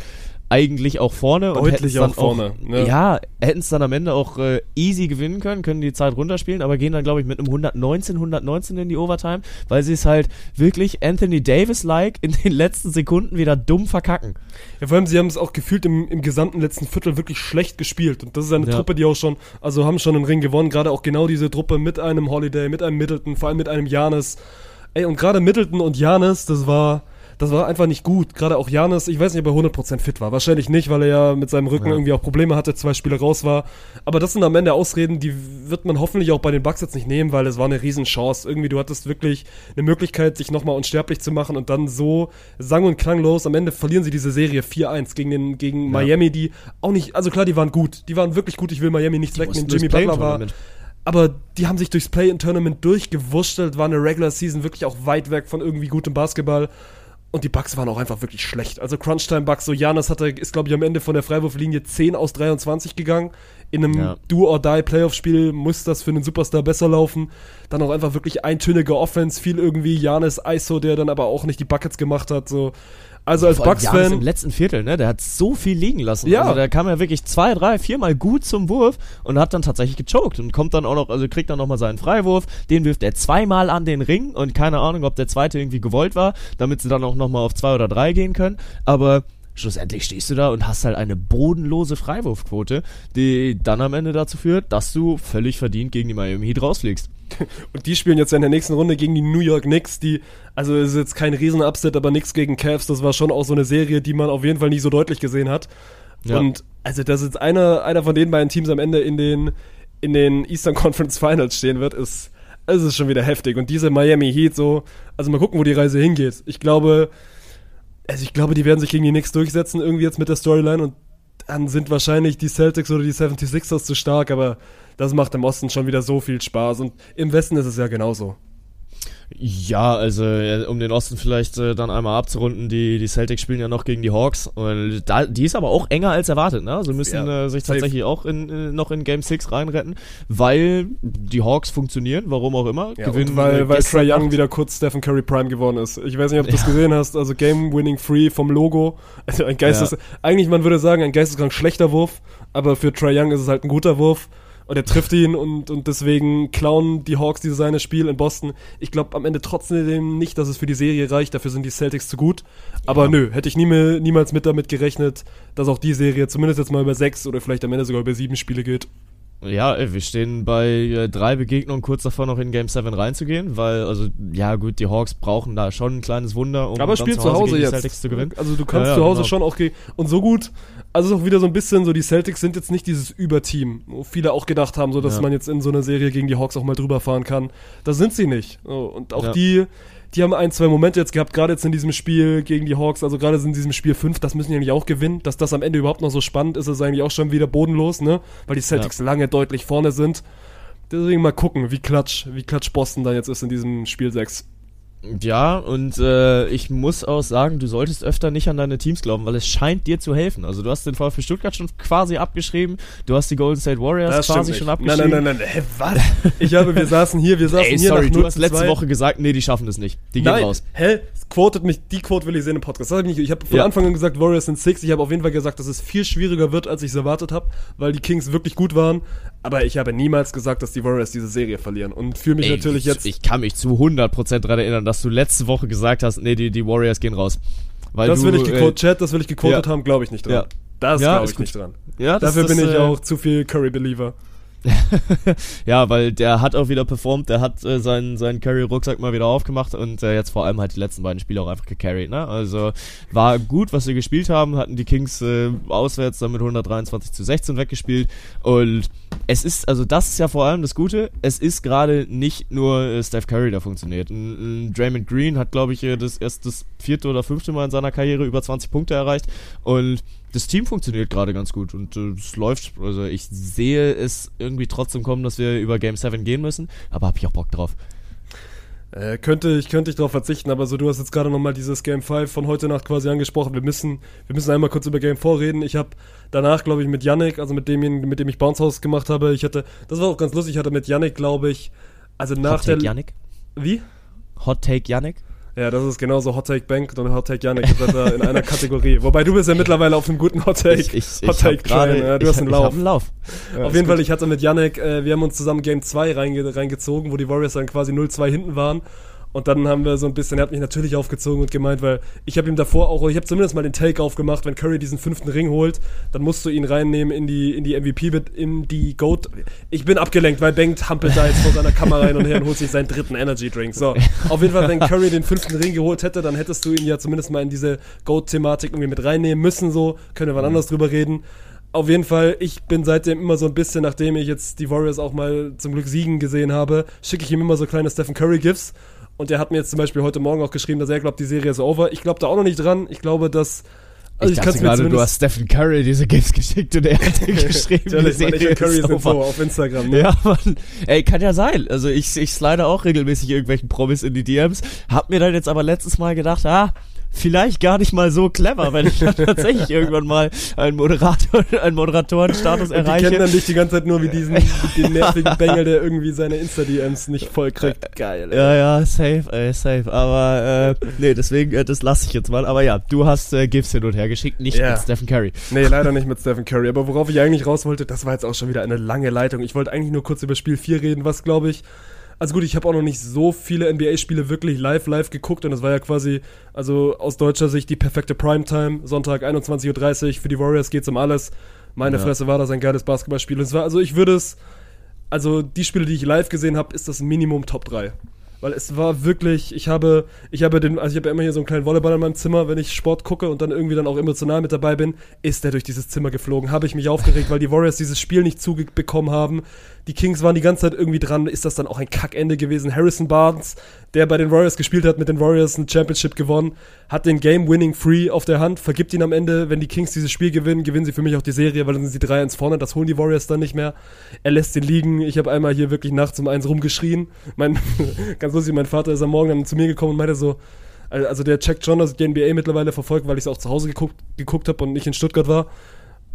A: eigentlich auch vorne und
B: Deutlich
A: dann
B: auch vorne, ne?
A: Ja, hätten es dann am Ende auch äh, easy gewinnen können, können die Zeit runterspielen, aber gehen dann glaube ich mit einem 119, 119 in die Overtime, weil sie es halt wirklich Anthony Davis-like in den letzten Sekunden wieder dumm verkacken.
B: Ja, vor allem, sie haben es auch gefühlt im, im gesamten letzten Viertel wirklich schlecht gespielt. Und das ist eine
A: Ja.
B: Truppe, die auch schon, also haben schon einen Ring gewonnen. Gerade auch genau diese Truppe mit einem Holiday, mit einem Middleton, vor allem mit einem Janis. Ey, und gerade Middleton und Janis, das war, das war einfach nicht gut. Gerade auch Janis, ich weiß nicht, ob er 100% fit war. Wahrscheinlich nicht, weil er ja mit seinem Rücken
A: Ja.
B: irgendwie auch Probleme hatte, zwei Spiele raus war. Aber das sind am Ende Ausreden, die wird man hoffentlich auch bei den Bucks jetzt nicht nehmen, weil es war eine Riesenchance. Irgendwie, du hattest wirklich eine Möglichkeit, sich nochmal unsterblich zu machen und dann so sang- und klanglos. Am Ende verlieren sie diese Serie 4-1 gegen, den, gegen Miami, die auch nicht, also klar, die waren gut. Die waren wirklich gut. Ich will Miami nichts wegnehmen. Jimmy Butler war, aber die haben sich durchs Play-in-Tournament durchgewurschtelt, war eine Regular Season wirklich auch weit weg von irgendwie gutem Basketball. Und die Bucks waren auch einfach wirklich schlecht. Also Crunchtime Bucks, so Janis hatte, ist glaube ich am Ende von der Freiwurflinie 10 aus 23 gegangen. In einem
A: Ja.
B: Do-or-Die-Playoff-Spiel muss das für einen Superstar besser laufen. Dann auch einfach wirklich eintönige Offense, viel irgendwie Janis ISO, der dann aber auch nicht die Buckets gemacht hat. So. Also als Bucks-Fan.
A: im letzten Viertel, ne? Der hat so viel liegen lassen.
B: Ja.
A: Also der kam ja wirklich zwei, drei, viermal gut zum Wurf und hat dann tatsächlich gechoked und kommt dann auch noch, also kriegt dann nochmal seinen Freiwurf. Den wirft er zweimal an den Ring und keine Ahnung, ob der zweite irgendwie gewollt war, damit sie dann auch nochmal auf zwei oder drei gehen können. Aber schlussendlich stehst du da und hast halt eine bodenlose Freiwurfquote, die dann am Ende dazu führt, dass du völlig verdient gegen die Miami Heat rausfliegst.
B: Und die spielen jetzt in der nächsten Runde gegen die New York Knicks, die, also es ist jetzt kein Riesen-Upset, aber Knicks gegen Cavs, das war schon auch so eine Serie, die man auf jeden Fall nicht so deutlich gesehen hat.
A: Ja.
B: Und also, dass jetzt einer, einer von den beiden Teams am Ende in den, in den Eastern Conference Finals stehen wird, ist, es ist schon wieder heftig. Und diese Miami Heat so, also mal gucken, wo die Reise hingeht. Ich glaube, also ich glaube, die werden sich gegen die Knicks durchsetzen, irgendwie jetzt mit der Storyline und dann sind wahrscheinlich die Celtics oder die 76ers zu stark, aber das macht im Osten schon wieder so viel Spaß und im Westen ist es ja genauso.
A: Ja, also äh, um den Osten vielleicht äh, dann einmal abzurunden, die, die Celtics spielen ja noch gegen die Hawks und da, die ist aber auch enger als erwartet, ne? Also müssen
B: Ja,
A: äh, sich
B: safe.
A: tatsächlich auch in, äh, noch in Game 6 reinretten, weil die Hawks funktionieren, warum auch immer,
B: Ja, und weil,
A: äh,
B: weil Trae Young wieder kurz Stephen Curry Prime geworden ist. Ich weiß nicht, ob du das gesehen hast, also Game Winning Free vom Logo. Also ein Geistes,
A: Ja.
B: eigentlich man würde sagen, ein geisteskrank schlechter Wurf, aber für Trae Young ist es halt ein guter Wurf. Und er trifft ihn und, und deswegen klauen die Hawks dieses seine Spiel in Boston. Ich glaube am Ende trotzdem nicht, dass es für die Serie reicht. Dafür sind die Celtics zu gut. Aber
A: Ja.
B: nö, hätte ich nie mehr, niemals mit damit gerechnet, dass auch die Serie zumindest jetzt mal über sechs oder vielleicht am Ende sogar über sieben Spiele geht.
A: Ja, ey, wir stehen bei äh, drei Begegnungen kurz davor noch in Game 7 reinzugehen, weil, also, ja gut, die Hawks brauchen da schon ein kleines Wunder, um
B: Aber
A: dann
B: spielt zu Hause jetzt.
A: Celtics zu gewinnen.
B: Also du kannst
A: Ja, ja,
B: zu Hause
A: genau.
B: schon auch gegen. Und so gut. Also es ist auch wieder so ein bisschen so, die Celtics sind jetzt nicht dieses Überteam, wo viele auch gedacht haben, so dass
A: Ja.
B: man jetzt in so einer Serie gegen die Hawks auch mal drüber fahren kann. Das sind sie nicht. Und auch die, die haben ein, zwei Momente jetzt gehabt, gerade jetzt in diesem Spiel gegen die Hawks, also gerade in diesem Spiel 5, das müssen die eigentlich auch gewinnen. Dass das am Ende überhaupt noch so spannend ist, ist eigentlich auch schon wieder bodenlos, ne? Weil die Celtics lange deutlich vorne sind. Deswegen mal gucken, wie klatsch, wie klatsch Boston dann jetzt ist in diesem Spiel 6.
A: Ja, und äh, ich muss auch sagen, du solltest öfter nicht an deine Teams glauben, weil es scheint dir zu helfen. Also du hast den VfB Stuttgart schon quasi abgeschrieben, du hast die Golden State Warriors quasi schon
B: Nein,
A: abgeschrieben.
B: nein, nein, nein, hä, was? Ich habe, wir saßen hier, wir saßen
A: Ey,
B: hier
A: sorry,
B: nach
A: du
B: 0
A: hast letzte
B: 2.
A: Woche gesagt, nee, die schaffen das nicht. Die gehen
B: Nein,
A: raus.
B: hä? Quotet mich, die Quote will ich sehen im Podcast. Das hab ich nicht, ich habe von
A: Ja.
B: Anfang an gesagt, Warriors sind Six. Ich habe auf jeden Fall gesagt, dass es viel schwieriger wird, als ich es erwartet habe, weil die Kings wirklich gut waren. Aber ich habe niemals gesagt, dass die Warriors diese Serie verlieren. Und fühle mich
A: Ey,
B: natürlich
A: ich,
B: jetzt.
A: Ich kann mich zu 100% daran erinnern, dass du letzte Woche gesagt hast, nee, die, die Warriors gehen raus. Weil
B: das
A: du,
B: will ich gequotet,
A: äh,
B: Chat, das will ich gequotet
A: ja.
B: haben, glaube ich nicht dran.
A: Ja.
B: Das
A: Ja,
B: glaube ich nicht dran.
A: ja, das,
B: Dafür
A: das,
B: bin ich
A: äh,
B: auch zu viel Curry-Believer.
A: ja, weil der hat auch wieder performt, der hat äh, seinen, seinen Carry-Rucksack mal wieder aufgemacht und äh, jetzt vor allem halt die letzten beiden Spiele auch einfach gecarried, ne? Also war gut, was sie gespielt haben, hatten die Kings äh, auswärts dann mit 123 zu 16 weggespielt und es ist, also das ist ja vor allem das Gute, es ist gerade nicht nur äh, Steph Curry, der funktioniert. Ein Draymond Green hat, glaube ich, äh, das erst das vierte oder fünfte Mal in seiner Karriere über 20 Punkte erreicht und das Team funktioniert gerade ganz gut und äh, es läuft. Also ich sehe es irgendwie trotzdem kommen, dass wir über Game 7 gehen müssen, aber habe ich auch Bock drauf.
B: Äh, könnte ich könnte ich darauf verzichten, aber so du hast jetzt gerade nochmal dieses Game 5 von heute Nacht quasi angesprochen. Wir müssen wir müssen einmal kurz über Game 4 reden. Ich habe danach glaube ich mit Yannick, also mit dem mit dem ich Bounce House gemacht habe, ich hatte das war auch ganz lustig, ich hatte mit Yannick glaube ich, also nach
A: Hot Take
B: der
A: Yannick?
B: Wie?
A: Hot Take Yannick?
B: Ja, das ist genauso Hot Take Bank und Hot Take da in einer Kategorie. Wobei du bist ja mittlerweile auf einem guten Hot Take.
A: Ich, ich,
B: Hot Take Train, ja, du
A: ich,
B: hast einen Lauf.
A: einen Lauf.
B: Ja, auf jeden Fall, ich hatte mit Yannick, äh, wir haben uns zusammen Game 2 reinge reingezogen, wo die Warriors dann quasi 0-2 hinten waren. Und dann haben wir so ein bisschen, er hat mich natürlich aufgezogen und gemeint, weil ich habe ihm davor auch, ich habe zumindest mal den Take aufgemacht, wenn Curry diesen fünften Ring holt, dann musst du ihn reinnehmen in die, in die MVP, in die Goat. Ich bin abgelenkt, weil Bengt hampelt da jetzt vor seiner Kamera hin und her und holt sich seinen dritten Energy Drink. So, auf jeden Fall, wenn Curry den fünften Ring geholt hätte, dann hättest du ihn ja zumindest mal in diese Goat-Thematik irgendwie mit reinnehmen müssen, so, können wir wann anders drüber reden auf jeden Fall, ich bin seitdem immer so ein bisschen, nachdem ich jetzt die Warriors auch mal zum Glück siegen gesehen habe, schicke ich ihm immer so kleine Stephen Curry Gifts. Und er hat mir jetzt zum Beispiel heute Morgen auch geschrieben, dass er glaubt, die Serie ist over. Ich glaube da auch noch nicht dran. Ich glaube, dass.
A: Also ich, ich dachte gerade, du hast Stephen Curry diese Gifts geschickt und er hat dir geschrieben,
B: die Serie Curry ist over. auf Instagram. Ne?
A: Ja, Mann. Ey, kann ja sein. Also ich, ich slide auch regelmäßig irgendwelchen Promis in die DMs. Hab mir dann jetzt aber letztes Mal gedacht, ah, vielleicht gar nicht mal so clever, wenn ich dann tatsächlich irgendwann mal einen Moderator, einen Moderatorenstatus erreiche.
B: Die kennen dann dich die ganze Zeit nur wie diesen den nervigen Bengel, der irgendwie seine Insta-DMs nicht voll kriegt. Geil.
A: Ey. Ja, ja, safe, ey, safe. Aber äh, nee, deswegen, äh, das lasse ich jetzt mal. Aber ja, du hast äh, Gifts hin und her geschickt, nicht ja. mit Stephen Curry.
B: Nee, leider nicht mit Stephen Curry. Aber worauf ich eigentlich raus wollte, das war jetzt auch schon wieder eine lange Leitung. Ich wollte eigentlich nur kurz über Spiel 4 reden, was glaube ich also gut, ich habe auch noch nicht so viele NBA-Spiele wirklich live, live geguckt und das war ja quasi, also aus deutscher Sicht die perfekte Primetime. Sonntag 21.30 Uhr, für die Warriors geht's um alles. Meine ja. Fresse war das ein geiles Basketballspiel. Und es war, also ich würde es, also die Spiele, die ich live gesehen habe, ist das Minimum Top 3 weil es war wirklich, ich habe, ich habe den, also ich habe immer hier so einen kleinen Volleyball in meinem Zimmer, wenn ich Sport gucke und dann irgendwie dann auch emotional mit dabei bin, ist der durch dieses Zimmer geflogen, habe ich mich aufgeregt, weil die Warriors dieses Spiel nicht zubekommen haben. Die Kings waren die ganze Zeit irgendwie dran, ist das dann auch ein Kackende gewesen. Harrison Barnes, der bei den Warriors gespielt hat, mit den Warriors ein Championship gewonnen, hat den Game-Winning Free auf der Hand, vergibt ihn am Ende, wenn die Kings dieses Spiel gewinnen, gewinnen sie für mich auch die Serie, weil dann sind sie 3-1 vorne, das holen die Warriors dann nicht mehr. Er lässt ihn liegen, ich habe einmal hier wirklich nachts um eins rumgeschrien. Mein, ganz lustig, mein Vater ist am Morgen dann zu mir gekommen und meinte so, also der checkt schon, dass ich die NBA mittlerweile verfolgt, weil ich es auch zu Hause geguckt, geguckt habe und nicht in Stuttgart war.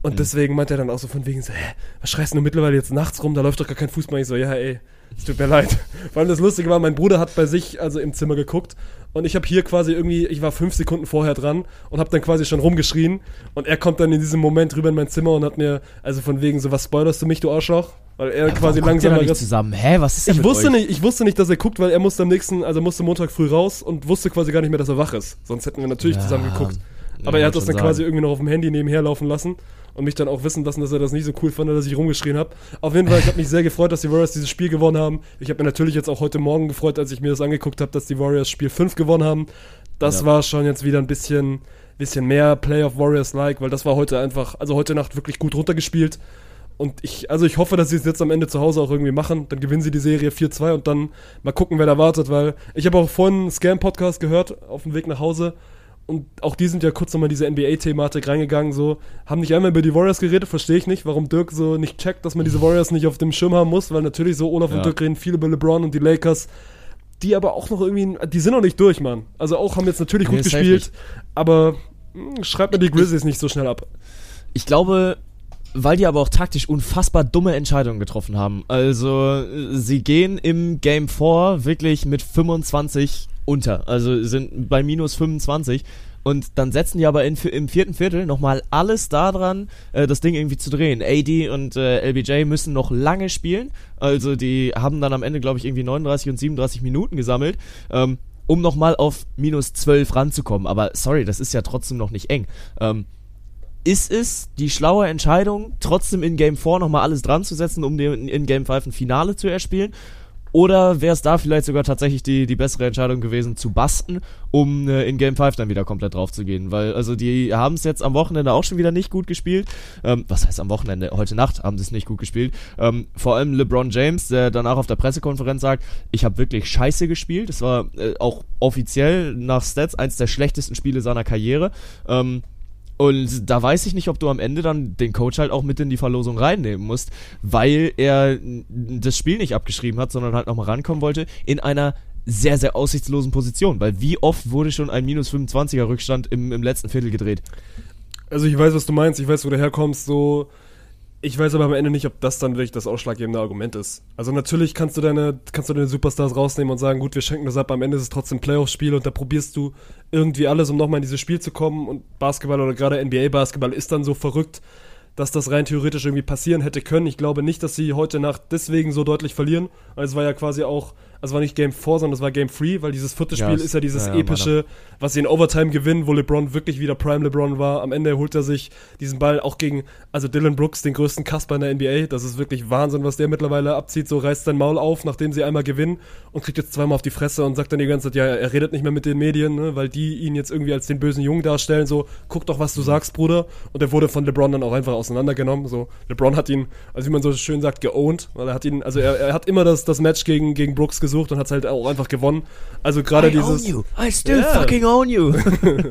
B: Und mhm. deswegen meint er dann auch so von wegen so, hä, was schreist du mittlerweile jetzt nachts rum? Da läuft doch gar kein Fußball. Ich so, ja, ey, es tut mir leid. Vor allem das Lustige war, mein Bruder hat bei sich also im Zimmer geguckt und ich habe hier quasi irgendwie, ich war fünf Sekunden vorher dran und habe dann quasi schon rumgeschrien und er kommt dann in diesem Moment rüber in mein Zimmer und hat mir, also von wegen so, was spoilerst du mich, du Arschloch? Weil er ja, quasi langsam
A: mal zusammen. Hä, was ist denn
B: ich wusste
A: euch?
B: nicht, ich wusste nicht, dass er guckt, weil er musste am nächsten, also musste Montag früh raus und wusste quasi gar nicht mehr, dass er wach ist. Sonst hätten wir natürlich ja, zusammen geguckt. Aber er hat das dann sagen. quasi irgendwie noch auf dem Handy nebenher laufen lassen und mich dann auch wissen lassen, dass er das nicht so cool fand, dass ich rumgeschrien habe. Auf jeden Fall, ich habe mich sehr gefreut, dass die Warriors dieses Spiel gewonnen haben. Ich habe mir natürlich jetzt auch heute Morgen gefreut, als ich mir das angeguckt habe, dass die Warriors Spiel 5 gewonnen haben. Das ja. war schon jetzt wieder ein bisschen, bisschen mehr Play of Warriors-like, weil das war heute einfach, also heute Nacht wirklich gut runtergespielt. Und ich, also ich hoffe, dass sie es jetzt am Ende zu Hause auch irgendwie machen. Dann gewinnen sie die Serie 4-2 und dann mal gucken, wer da wartet, weil ich habe auch vorhin einen Scam-Podcast gehört auf dem Weg nach Hause und auch die sind ja kurz nochmal in diese NBA-Thematik reingegangen, so, haben nicht einmal über die Warriors geredet, verstehe ich nicht, warum Dirk so nicht checkt, dass man diese Warriors nicht auf dem Schirm haben muss, weil natürlich so Olaf ja. und Dirk reden viel über LeBron und die Lakers, die aber auch noch irgendwie, die sind noch nicht durch, Mann. Also auch haben jetzt natürlich nee, gut gespielt, aber mh, hm, schreibt mir die Grizzlies nicht so schnell ab.
A: Ich glaube, weil die aber auch taktisch unfassbar dumme Entscheidungen getroffen haben. Also, sie gehen im Game 4 wirklich mit 25 unter. Also sind bei minus 25. Und dann setzen die aber in, im vierten Viertel nochmal alles daran, äh, das Ding irgendwie zu drehen. AD und äh, LBJ müssen noch lange spielen. Also die haben dann am Ende, glaube ich, irgendwie 39 und 37 Minuten gesammelt. Ähm, um nochmal auf minus 12 ranzukommen. Aber sorry, das ist ja trotzdem noch nicht eng. Ähm, ist es die schlaue Entscheidung, trotzdem in Game 4 nochmal alles dran zu setzen, um den in Game 5 ein Finale zu erspielen? Oder wäre es da vielleicht sogar tatsächlich die, die bessere Entscheidung gewesen, zu basten, um äh, in Game 5 dann wieder komplett drauf zu gehen? Weil, also die haben es jetzt am Wochenende auch schon wieder nicht gut gespielt. Ähm, was heißt am Wochenende? Heute Nacht haben sie es nicht gut gespielt. Ähm, vor allem LeBron James, der danach auf der Pressekonferenz sagt, ich habe wirklich scheiße gespielt. Das war äh, auch offiziell nach Stats eins der schlechtesten Spiele seiner Karriere. Ähm, und da weiß ich nicht, ob du am Ende dann den Coach halt auch mit in die Verlosung reinnehmen musst, weil er das Spiel nicht abgeschrieben hat, sondern halt nochmal rankommen wollte in einer sehr, sehr aussichtslosen Position. Weil wie oft wurde schon ein minus 25er Rückstand im, im letzten Viertel gedreht?
B: Also ich weiß, was du meinst, ich weiß, wo du herkommst, so ich weiß aber am Ende nicht, ob das dann wirklich das ausschlaggebende Argument ist. Also natürlich kannst du deine, kannst du deine Superstars rausnehmen und sagen, gut, wir schenken das ab, am Ende ist es trotzdem Playoff-Spiel und da probierst du irgendwie alles, um nochmal in dieses Spiel zu kommen und Basketball oder gerade NBA-Basketball ist dann so verrückt, dass das rein theoretisch irgendwie passieren hätte können. Ich glaube nicht, dass sie heute Nacht deswegen so deutlich verlieren. Also es war ja quasi auch also war nicht Game 4, sondern es war Game 3, weil dieses vierte Spiel ja, ist ja dieses ja, epische, was sie in Overtime gewinnen, wo LeBron wirklich wieder Prime LeBron war. Am Ende holt er sich diesen Ball auch gegen, also Dylan Brooks, den größten Kasper in der NBA. Das ist wirklich Wahnsinn, was der mittlerweile abzieht. So reißt sein Maul auf, nachdem sie einmal gewinnen und kriegt jetzt zweimal auf die Fresse und sagt dann die ganze Zeit, ja, er redet nicht mehr mit den Medien, ne, weil die ihn jetzt irgendwie als den bösen Jungen darstellen. So, guck doch, was du sagst, Bruder. Und er wurde von LeBron dann auch einfach auseinandergenommen. So, LeBron hat ihn, also wie man so schön sagt, geowned, weil er hat ihn, also er, er hat immer das, das Match gegen, gegen Brooks gesucht und hat es halt auch einfach gewonnen. Also gerade dieses.
A: Own you. I still yeah. fucking own you.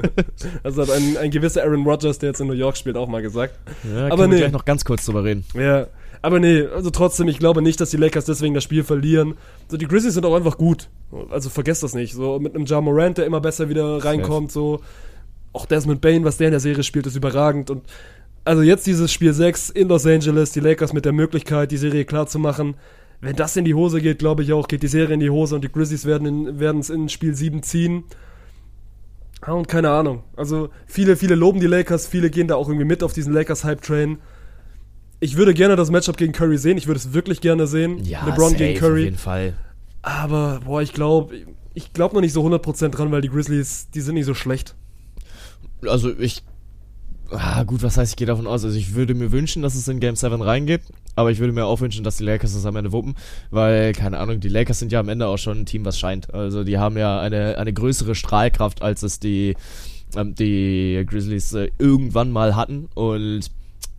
B: also hat ein, ein gewisser Aaron Rodgers, der jetzt in New York spielt, auch mal gesagt.
A: Ja, aber nee. wir gleich noch ganz kurz drüber reden.
B: Ja. Aber nee, also trotzdem, ich glaube nicht, dass die Lakers deswegen das Spiel verlieren. So, die Grizzlies sind auch einfach gut. Also vergesst das nicht. So, mit einem Ja Morant, der immer besser wieder reinkommt, so. Auch Desmond Bain, was der in der Serie spielt, ist überragend. Und also jetzt dieses Spiel 6 in Los Angeles, die Lakers mit der Möglichkeit, die Serie klar zu machen wenn das in die Hose geht, glaube ich auch, geht die Serie in die Hose und die Grizzlies werden es in Spiel 7 ziehen. Und keine Ahnung. Also viele, viele loben die Lakers, viele gehen da auch irgendwie mit auf diesen Lakers-Hype-Train. Ich würde gerne das Matchup gegen Curry sehen. Ich würde es wirklich gerne sehen.
A: Ja, LeBron safe, gegen Curry. Auf jeden Fall.
B: Aber, boah, ich glaube, ich glaube noch nicht so 100% dran, weil die Grizzlies, die sind nicht so schlecht.
A: Also ich Ah, gut, was heißt, ich gehe davon aus. Also ich würde mir wünschen, dass es in Game 7 reingeht, aber ich würde mir auch wünschen, dass die Lakers das am Ende wuppen, weil, keine Ahnung, die Lakers sind ja am Ende auch schon ein Team, was scheint. Also die haben ja eine, eine größere Strahlkraft, als es die, ähm, die Grizzlies äh, irgendwann mal hatten und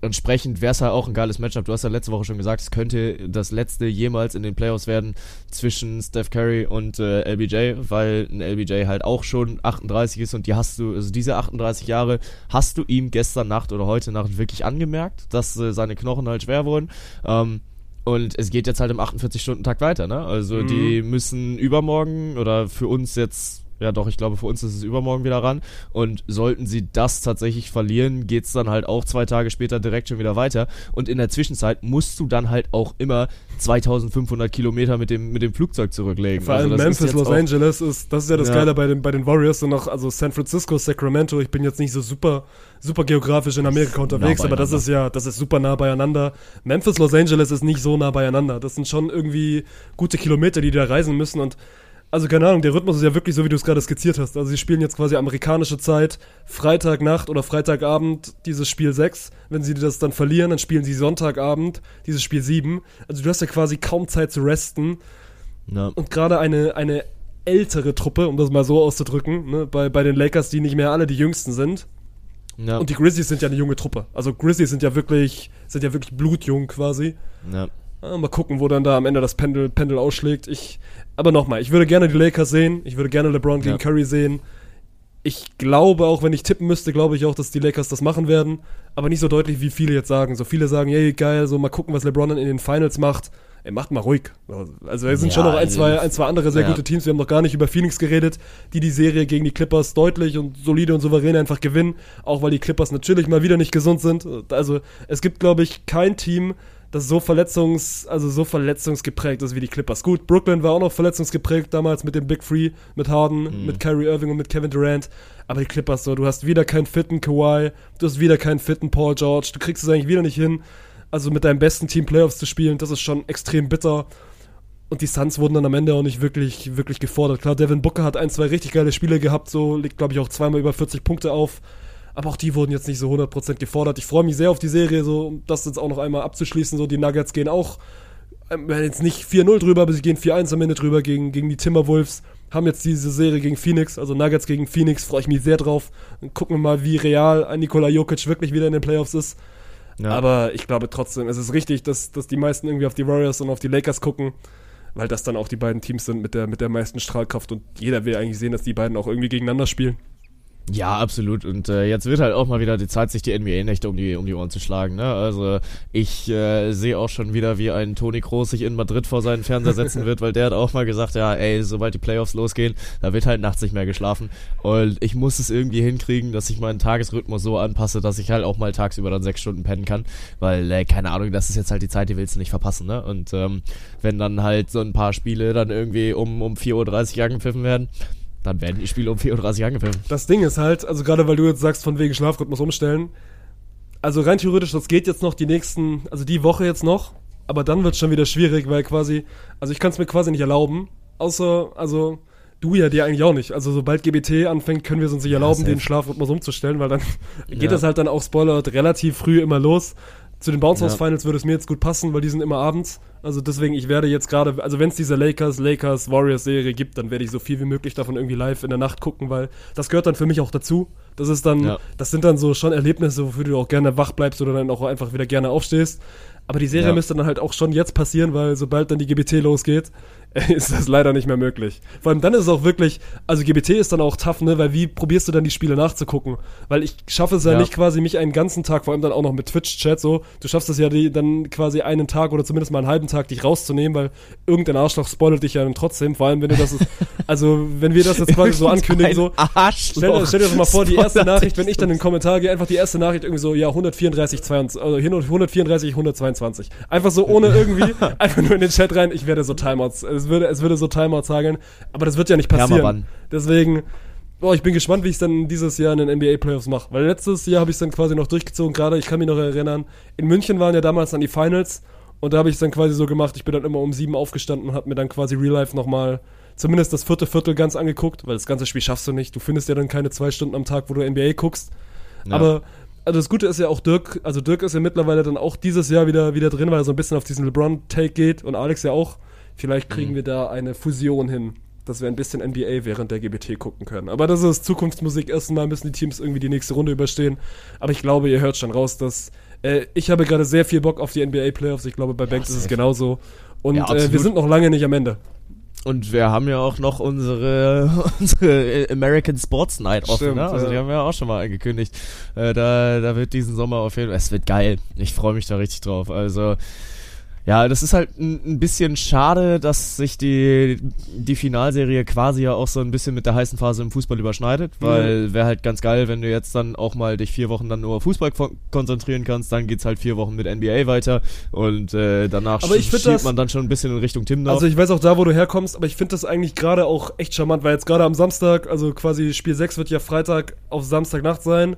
A: entsprechend wäre es halt auch ein geiles Matchup. Du hast ja letzte Woche schon gesagt, es könnte das letzte jemals in den Playoffs werden zwischen Steph Curry und äh, LBJ, weil ein LBJ halt auch schon 38 ist und die hast du, also diese 38 Jahre hast du ihm gestern Nacht oder heute Nacht wirklich angemerkt, dass äh, seine Knochen halt schwer wurden. Ähm, und es geht jetzt halt im 48-Stunden-Takt weiter, ne? Also mhm. die müssen übermorgen oder für uns jetzt ja, doch, ich glaube, für uns ist es übermorgen wieder ran. Und sollten sie das tatsächlich verlieren, geht es dann halt auch zwei Tage später direkt schon wieder weiter. Und in der Zwischenzeit musst du dann halt auch immer 2500 Kilometer mit dem, mit dem Flugzeug zurücklegen.
B: Vor allem also Memphis, Los Angeles ist, das ist ja das ja. Geile bei den, bei den Warriors und noch, also San Francisco, Sacramento. Ich bin jetzt nicht so super, super geografisch in Amerika unterwegs, aber das ist ja, das ist super nah beieinander. Memphis, Los Angeles ist nicht so nah beieinander. Das sind schon irgendwie gute Kilometer, die da reisen müssen und also keine Ahnung, der Rhythmus ist ja wirklich so, wie du es gerade skizziert hast. Also sie spielen jetzt quasi amerikanische Zeit, Freitagnacht oder Freitagabend dieses Spiel 6. Wenn sie das dann verlieren, dann spielen sie Sonntagabend dieses Spiel 7. Also du hast ja quasi kaum Zeit zu resten. Ja. Und gerade eine, eine ältere Truppe, um das mal so auszudrücken, ne, bei, bei den Lakers, die nicht mehr alle die jüngsten sind. Ja. Und die Grizzlies sind ja eine junge Truppe. Also Grizzlies sind ja wirklich, sind ja wirklich blutjung quasi. Ja. Mal gucken, wo dann da am Ende das Pendel, Pendel ausschlägt. Ich, aber nochmal, ich würde gerne die Lakers sehen. Ich würde gerne LeBron gegen ja. Curry sehen. Ich glaube auch, wenn ich tippen müsste, glaube ich auch, dass die Lakers das machen werden. Aber nicht so deutlich, wie viele jetzt sagen. So viele sagen, hey, geil, so mal gucken, was LeBron dann in den Finals macht. Ey, macht mal ruhig. Also, es sind ja, schon noch ein zwei, ein, zwei andere sehr ja. gute Teams. Wir haben noch gar nicht über Phoenix geredet, die die Serie gegen die Clippers deutlich und solide und souverän einfach gewinnen. Auch weil die Clippers natürlich mal wieder nicht gesund sind. Also, es gibt, glaube ich, kein Team, das so verletzungs, also so verletzungsgeprägt ist wie die Clippers. Gut, Brooklyn war auch noch verletzungsgeprägt damals mit dem Big Free, mit Harden, mhm. mit Kyrie Irving und mit Kevin Durant. Aber die Clippers so, du hast wieder keinen fitten Kawhi, du hast wieder keinen fitten Paul George, du kriegst es eigentlich wieder nicht hin. Also mit deinem besten Team Playoffs zu spielen, das ist schon extrem bitter. Und die Suns wurden dann am Ende auch nicht wirklich, wirklich gefordert. Klar, Devin Booker hat ein, zwei richtig geile Spiele gehabt, so liegt, glaube ich, auch zweimal über 40 Punkte auf. Aber auch die wurden jetzt nicht so 100% gefordert. Ich freue mich sehr auf die Serie, so, um das jetzt auch noch einmal abzuschließen. So, die Nuggets gehen auch, ähm, jetzt nicht 4-0 drüber, aber sie gehen 4-1 am Ende drüber gegen, gegen die Timberwolves. Haben jetzt diese Serie gegen Phoenix, also Nuggets gegen Phoenix, freue ich mich sehr drauf. Dann gucken wir mal, wie real ein Nikola Jokic wirklich wieder in den Playoffs ist. Ja. Aber ich glaube trotzdem, es ist richtig, dass, dass die meisten irgendwie auf die Warriors und auf die Lakers gucken weil das dann auch die beiden Teams sind mit der, mit der meisten Strahlkraft und jeder will eigentlich sehen, dass die beiden auch irgendwie gegeneinander spielen.
A: Ja, absolut. Und äh, jetzt wird halt auch mal wieder die Zeit, sich die NBA-Nächte um die, um die Ohren zu schlagen. Ne? Also ich äh, sehe auch schon wieder, wie ein Toni Kroos sich in Madrid vor seinen Fernseher setzen wird, weil der hat auch mal gesagt, ja, ey, sobald die Playoffs losgehen, da wird halt nachts nicht mehr geschlafen. Und ich muss es irgendwie hinkriegen, dass ich meinen Tagesrhythmus so anpasse, dass ich halt auch mal tagsüber dann sechs Stunden pennen kann. Weil, äh, keine Ahnung, das ist jetzt halt die Zeit, die willst du nicht verpassen. Ne? Und ähm, wenn dann halt so ein paar Spiele dann irgendwie um, um 4.30 Uhr angepfiffen werden, dann werden die Spiele um 4.30 Uhr angepfiffen.
B: Das Ding ist halt, also gerade weil du jetzt sagst, von wegen Schlafrhythmus umstellen, also rein theoretisch, das geht jetzt noch die nächsten, also die Woche jetzt noch, aber dann wird es schon wieder schwierig, weil quasi, also ich kann es mir quasi nicht erlauben, außer, also du ja dir eigentlich auch nicht. Also sobald GBT anfängt, können wir es uns nicht erlauben, ja, den Schlafrhythmus umzustellen, weil dann geht ja. das halt dann auch Spoiler relativ früh immer los. Zu den Bounce House Finals würde es mir jetzt gut passen, weil die sind immer abends. Also deswegen, ich werde jetzt gerade, also wenn es diese Lakers, Lakers, Warriors Serie gibt, dann werde ich so viel wie möglich davon irgendwie live in der Nacht gucken, weil das gehört dann für mich auch dazu. Das ist dann, ja. das sind dann so schon Erlebnisse, wofür du auch gerne wach bleibst oder dann auch einfach wieder gerne aufstehst. Aber die Serie ja. müsste dann halt auch schon jetzt passieren, weil sobald dann die GBT losgeht, ist das leider nicht mehr möglich. Vor allem dann ist es auch wirklich, also GBT ist dann auch tough, ne, weil wie probierst du dann die Spiele nachzugucken? Weil ich schaffe es ja, ja. nicht quasi mich einen ganzen Tag, vor allem dann auch noch mit Twitch-Chat so, du schaffst es ja die, dann quasi einen Tag oder zumindest mal einen halben Tag dich rauszunehmen, weil irgendein Arschloch spoilert dich ja dann trotzdem, vor allem wenn du das, ist, also wenn wir das jetzt quasi so ankündigen, so, stell, stell dir das mal vor, die erste Nachricht, wenn ich dann in den Kommentar gehe, einfach die erste Nachricht irgendwie so, ja, 134, 22, also 134, 122. Einfach so ohne irgendwie, einfach nur in den Chat rein, ich werde so Timeouts, es würde, es würde so Timeouts hageln, aber das wird ja nicht passieren. Deswegen, boah, ich bin gespannt, wie ich es dann dieses Jahr in den NBA Playoffs mache. Weil letztes Jahr habe ich es dann quasi noch durchgezogen, gerade, ich kann mich noch erinnern, in München waren ja damals dann die Finals und da habe ich es dann quasi so gemacht, ich bin dann immer um sieben aufgestanden und habe mir dann quasi Real Life nochmal zumindest das vierte Viertel ganz angeguckt, weil das ganze Spiel schaffst du nicht. Du findest ja dann keine zwei Stunden am Tag, wo du NBA guckst. Ja. Aber also das Gute ist ja auch Dirk, also Dirk ist ja mittlerweile dann auch dieses Jahr wieder, wieder drin, weil er so ein bisschen auf diesen LeBron-Take geht und Alex ja auch. Vielleicht kriegen mhm. wir da eine Fusion hin, dass wir ein bisschen NBA während der GBT gucken können. Aber das ist Zukunftsmusik. Erstmal müssen die Teams irgendwie die nächste Runde überstehen. Aber ich glaube, ihr hört schon raus, dass äh, ich habe gerade sehr viel Bock auf die NBA Playoffs. Ich glaube, bei ja, Banks ist es genauso. Und ja, äh, wir sind noch lange nicht am Ende.
A: Und wir haben ja auch noch unsere, unsere American Sports Night offen, Stimmt, ne? Also ja. die haben wir ja auch schon mal angekündigt. Äh, da, da wird diesen Sommer auf jeden Fall, es wird geil. Ich freue mich da richtig drauf. Also ja, das ist halt ein, bisschen schade, dass sich die, die Finalserie quasi ja auch so ein bisschen mit der heißen Phase im Fußball überschneidet, weil wäre halt ganz geil, wenn du jetzt dann auch mal dich vier Wochen dann nur auf Fußball konzentrieren kannst, dann geht's halt vier Wochen mit NBA weiter und äh, danach
B: aber ich
A: schiebt man dann schon ein bisschen in Richtung Timdorf.
B: Also ich weiß auch da, wo du herkommst, aber ich finde das eigentlich gerade auch echt charmant, weil jetzt gerade am Samstag, also quasi Spiel 6 wird ja Freitag auf Samstagnacht sein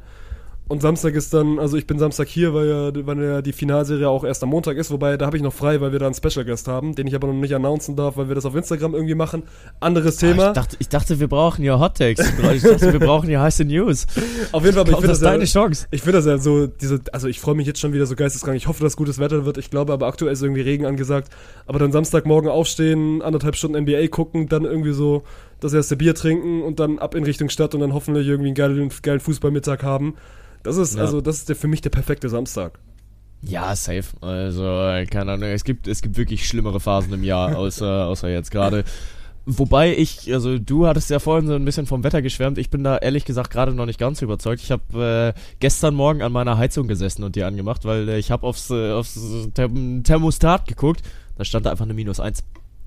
B: und Samstag ist dann, also ich bin Samstag hier, weil ja, weil ja die Finalserie auch erst am Montag ist, wobei da habe ich noch frei, weil wir da einen Special Guest haben, den ich aber noch nicht announcen darf, weil wir das auf Instagram irgendwie machen. Anderes Thema. Ah,
A: ich, dachte, ich dachte, wir brauchen ja Hot Takes. Ich dachte, wir brauchen ja heiße News.
B: Auf jeden Fall, aber ich finde das,
A: das deine ja, Chance.
B: Ich finde das ja so, diese, also ich freue mich jetzt schon wieder so geisteskrank. Ich hoffe, dass gutes Wetter wird. Ich glaube aber aktuell ist irgendwie Regen angesagt. Aber dann Samstagmorgen aufstehen, anderthalb Stunden NBA gucken, dann irgendwie so das erste Bier trinken und dann ab in Richtung Stadt und dann hoffentlich irgendwie einen geilen, geilen Fußballmittag haben. Das ist, ja. also, das ist der, für mich der perfekte Samstag.
A: Ja, safe. Also, keine Ahnung, es gibt, es gibt wirklich schlimmere Phasen im Jahr, außer, außer jetzt gerade. Wobei ich, also du hattest ja vorhin so ein bisschen vom Wetter geschwärmt. Ich bin da ehrlich gesagt gerade noch nicht ganz überzeugt. Ich habe äh, gestern Morgen an meiner Heizung gesessen und die angemacht, weil äh, ich habe aufs, äh, aufs Thermostat geguckt. Da stand da einfach eine Minus eins.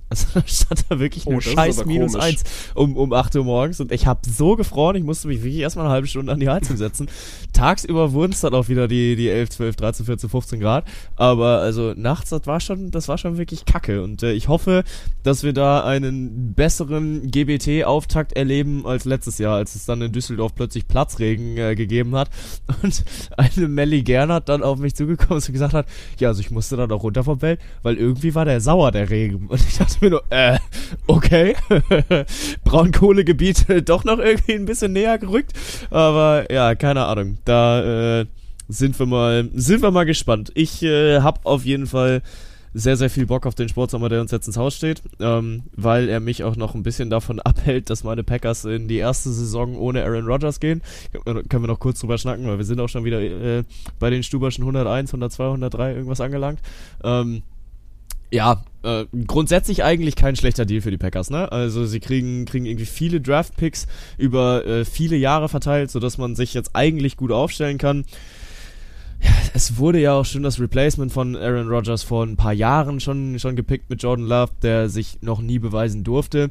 A: Also da stand da wirklich oh, scheiß minus komisch. eins um, um 8 Uhr morgens und ich habe so gefroren, ich musste mich wirklich erstmal eine halbe Stunde an die Heizung setzen. Tagsüber wurden es dann auch wieder die, die 11, 12, 13, 14, 15 Grad. Aber also nachts, das war schon, das war schon wirklich kacke. Und äh, ich hoffe, dass wir da einen besseren GBT-Auftakt erleben als letztes Jahr, als es dann in Düsseldorf plötzlich Platzregen äh, gegeben hat. Und eine Melly Gernert dann auf mich zugekommen ist und gesagt hat, ja, also ich musste dann auch runter vom Welt, weil irgendwie war der sauer, der Regen. Und ich dachte, mir nur, äh, okay. Braunkohlegebiet doch noch irgendwie ein bisschen näher gerückt. Aber ja, keine Ahnung. Da äh, sind wir mal, sind wir mal gespannt. Ich äh, habe auf jeden Fall sehr, sehr viel Bock auf den Sportsommer, der uns jetzt ins Haus steht, ähm, weil er mich auch noch ein bisschen davon abhält, dass meine Packers in die erste Saison ohne Aaron Rodgers gehen. Können wir noch kurz drüber schnacken, weil wir sind auch schon wieder äh, bei den Stuberschen 101, 102, 103 irgendwas angelangt. Ähm, ja, äh, grundsätzlich eigentlich kein schlechter Deal für die Packers, ne? Also sie kriegen, kriegen irgendwie viele Draft-Picks über äh, viele Jahre verteilt, sodass man sich jetzt eigentlich gut aufstellen kann. Ja, es wurde ja auch schon das Replacement von Aaron Rodgers vor ein paar Jahren schon, schon gepickt mit Jordan Love, der sich noch nie beweisen durfte.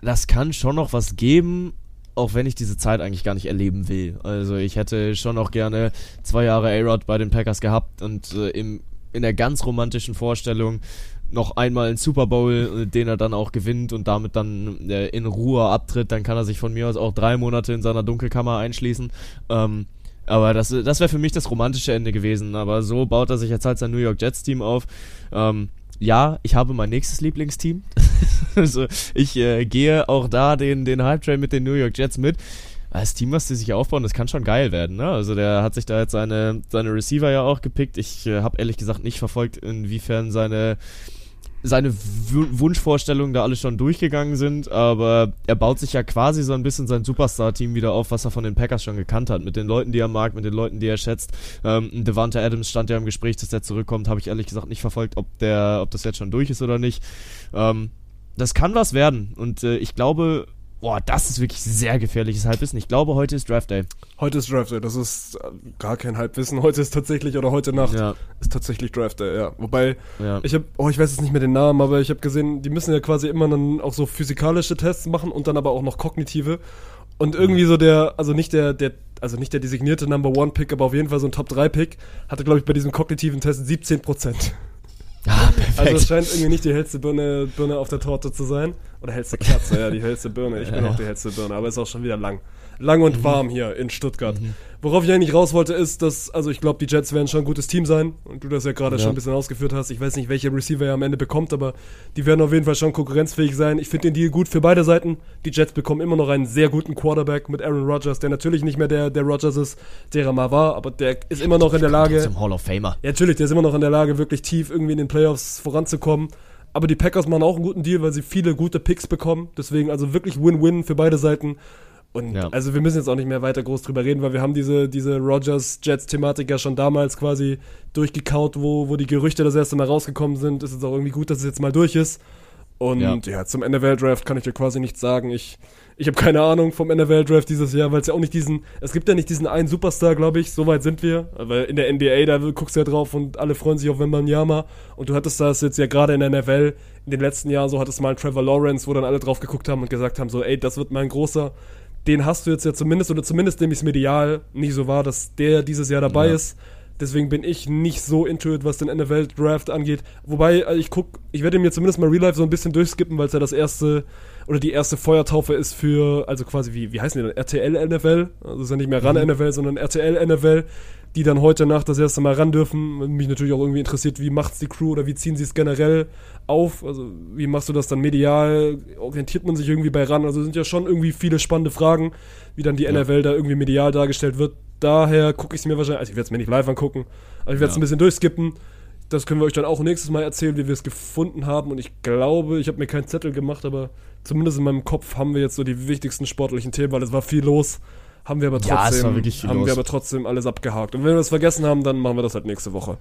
A: Das kann schon noch was geben, auch wenn ich diese Zeit eigentlich gar nicht erleben will. Also ich hätte schon auch gerne zwei Jahre A-Rod bei den Packers gehabt und äh, im in der ganz romantischen Vorstellung noch einmal einen Super Bowl, äh, den er dann auch gewinnt und damit dann äh, in Ruhe abtritt, dann kann er sich von mir aus auch drei Monate in seiner Dunkelkammer einschließen. Ähm, aber das, das wäre für mich das romantische Ende gewesen. Aber so baut er sich jetzt halt sein New York Jets Team auf. Ähm, ja, ich habe mein nächstes Lieblingsteam. also ich äh, gehe auch da den, den Hype Train mit den New York Jets mit das Team, was die sich aufbauen, das kann schon geil werden. Ne? Also der hat sich da jetzt seine, seine Receiver ja auch gepickt. Ich äh, habe ehrlich gesagt nicht verfolgt, inwiefern seine seine Wunschvorstellungen da alle schon durchgegangen sind, aber er baut sich ja quasi so ein bisschen sein Superstar-Team wieder auf, was er von den Packers schon gekannt hat, mit den Leuten, die er mag, mit den Leuten, die er schätzt. Ähm, Devante Adams stand ja im Gespräch, dass der zurückkommt, habe ich ehrlich gesagt nicht verfolgt, ob der, ob das jetzt schon durch ist oder nicht. Ähm, das kann was werden und äh, ich glaube, Boah, das ist wirklich sehr gefährliches Halbwissen. Ich glaube, heute ist Draft Day.
B: Heute ist Draft Day, das ist äh, gar kein Halbwissen. Heute ist tatsächlich, oder heute Nacht ja. ist tatsächlich Draft Day, ja. Wobei, ja. ich habe, oh, ich weiß jetzt nicht mehr den Namen, aber ich habe gesehen, die müssen ja quasi immer dann auch so physikalische Tests machen und dann aber auch noch kognitive. Und irgendwie so der, also nicht der, der, also nicht der designierte Number One Pick, aber auf jeden Fall so ein Top 3 Pick, hatte, glaube ich, bei diesem kognitiven Test 17 Prozent.
A: Ah, perfekt.
B: Also es scheint irgendwie nicht die hellste Birne, Birne auf der Torte zu sein. Oder hellste Kerze, ja, die hellste Birne. Ich bin auch die hellste Birne, aber ist auch schon wieder lang lang und mhm. warm hier in Stuttgart. Mhm. Worauf ich eigentlich raus wollte, ist, dass, also ich glaube, die Jets werden schon ein gutes Team sein. Und du das ja gerade ja. schon ein bisschen ausgeführt hast. Ich weiß nicht, welche Receiver er am Ende bekommt, aber die werden auf jeden Fall schon konkurrenzfähig sein. Ich finde den Deal gut für beide Seiten. Die Jets bekommen immer noch einen sehr guten Quarterback mit Aaron Rodgers, der natürlich nicht mehr der, der Rodgers ist, der er mal war, aber der ist immer noch in der Lage.
A: Zum Hall of Famer.
B: Ja, natürlich, der ist immer noch in der Lage, wirklich tief irgendwie in den Playoffs voranzukommen. Aber die Packers machen auch einen guten Deal, weil sie viele gute Picks bekommen. Deswegen also wirklich Win-Win für beide Seiten. Und ja. also wir müssen jetzt auch nicht mehr weiter groß drüber reden, weil wir haben diese, diese Rogers-Jets-Thematik ja schon damals quasi durchgekaut, wo, wo die Gerüchte das erste Mal rausgekommen sind. Ist jetzt auch irgendwie gut, dass es jetzt mal durch ist. Und ja, ja zum NFL-Draft kann ich dir quasi nichts sagen. Ich, ich habe keine Ahnung vom NFL-Draft dieses Jahr, weil es ja auch nicht diesen, es gibt ja nicht diesen einen Superstar, glaube ich, so weit sind wir. Weil in der NBA, da guckst du ja drauf und alle freuen sich auf Wembanyama. Und du hattest das jetzt ja gerade in der NFL in den letzten Jahren, so hattest mal einen Trevor Lawrence, wo dann alle drauf geguckt haben und gesagt haben, so, ey, das wird mal ein großer den hast du jetzt ja zumindest, oder zumindest nehme ich es medial nicht so wahr, dass der dieses Jahr dabei ja. ist. Deswegen bin ich nicht so into it, was den NFL-Draft angeht. Wobei, äh, ich guck, ich werde mir zumindest mal Real Life so ein bisschen durchskippen, weil es ja das erste oder die erste Feuertaufe ist für, also quasi, wie, wie heißen die denn? RTL NFL? Also ist ja nicht mehr RAN mhm. Sondern RTL NFL die dann heute Nacht das erste Mal ran dürfen. Mich natürlich auch irgendwie interessiert, wie macht's die Crew oder wie ziehen sie es generell auf? Also wie machst du das dann medial? Orientiert man sich irgendwie bei ran? Also sind ja schon irgendwie viele spannende Fragen, wie dann die ja. NFL da irgendwie medial dargestellt wird. Daher gucke ich es mir wahrscheinlich, also ich werde es mir nicht live angucken, aber ich werde es ja. ein bisschen durchskippen. Das können wir euch dann auch nächstes Mal erzählen, wie wir es gefunden haben. Und ich glaube, ich habe mir keinen Zettel gemacht, aber zumindest in meinem Kopf haben wir jetzt so die wichtigsten sportlichen Themen, weil es war viel los haben wir aber trotzdem, ja, haben wir aber trotzdem alles abgehakt. Und wenn wir das vergessen haben, dann machen wir das halt nächste Woche.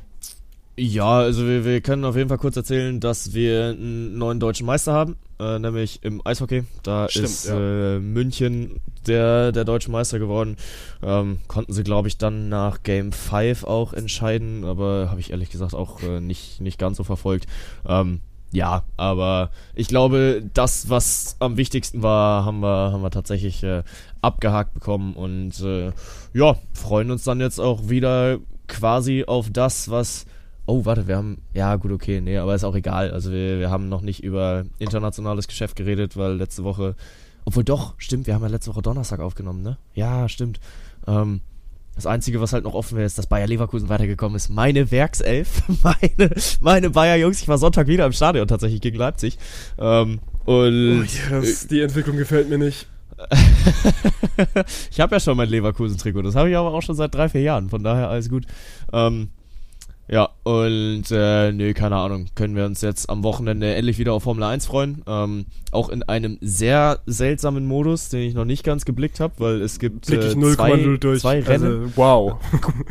A: Ja, also wir, wir können auf jeden Fall kurz erzählen, dass wir einen neuen deutschen Meister haben, äh, nämlich im Eishockey. Da Stimmt, ist ja. äh, München der, der deutsche Meister geworden. Ähm, konnten sie, glaube ich, dann nach Game 5 auch entscheiden, aber habe ich ehrlich gesagt auch äh, nicht, nicht ganz so verfolgt. Ähm, ja, aber ich glaube, das, was am wichtigsten war, haben wir, haben wir tatsächlich äh, abgehakt bekommen und äh, ja, freuen uns dann jetzt auch wieder quasi auf das, was. Oh, warte, wir haben. Ja, gut, okay, nee, aber ist auch egal. Also, wir, wir haben noch nicht über internationales Geschäft geredet, weil letzte Woche. Obwohl doch, stimmt, wir haben ja letzte Woche Donnerstag aufgenommen, ne? Ja, stimmt. Ähm, Das Einzige, was halt noch offen wäre, ist, dass Bayer Leverkusen weitergekommen ist. Meine Werkself, meine, meine Bayer-Jungs. Ich war Sonntag wieder im Stadion tatsächlich gegen Leipzig. Ähm, und
B: Oh, yes, die Entwicklung gefällt mir nicht.
A: ich habe ja schon mein Leverkusen-Trikot. Das habe ich aber auch schon seit drei, vier Jahren. Von daher alles gut. Ähm, ja, und äh, nö, keine Ahnung. Können wir uns jetzt am Wochenende endlich wieder auf Formel 1 freuen. Ähm, auch in einem sehr seltsamen Modus, den ich noch nicht ganz geblickt habe, weil es gibt
B: Blick ich
A: äh,
B: 0,0
A: zwei,
B: durch.
A: zwei Rennen.
B: Also, wow.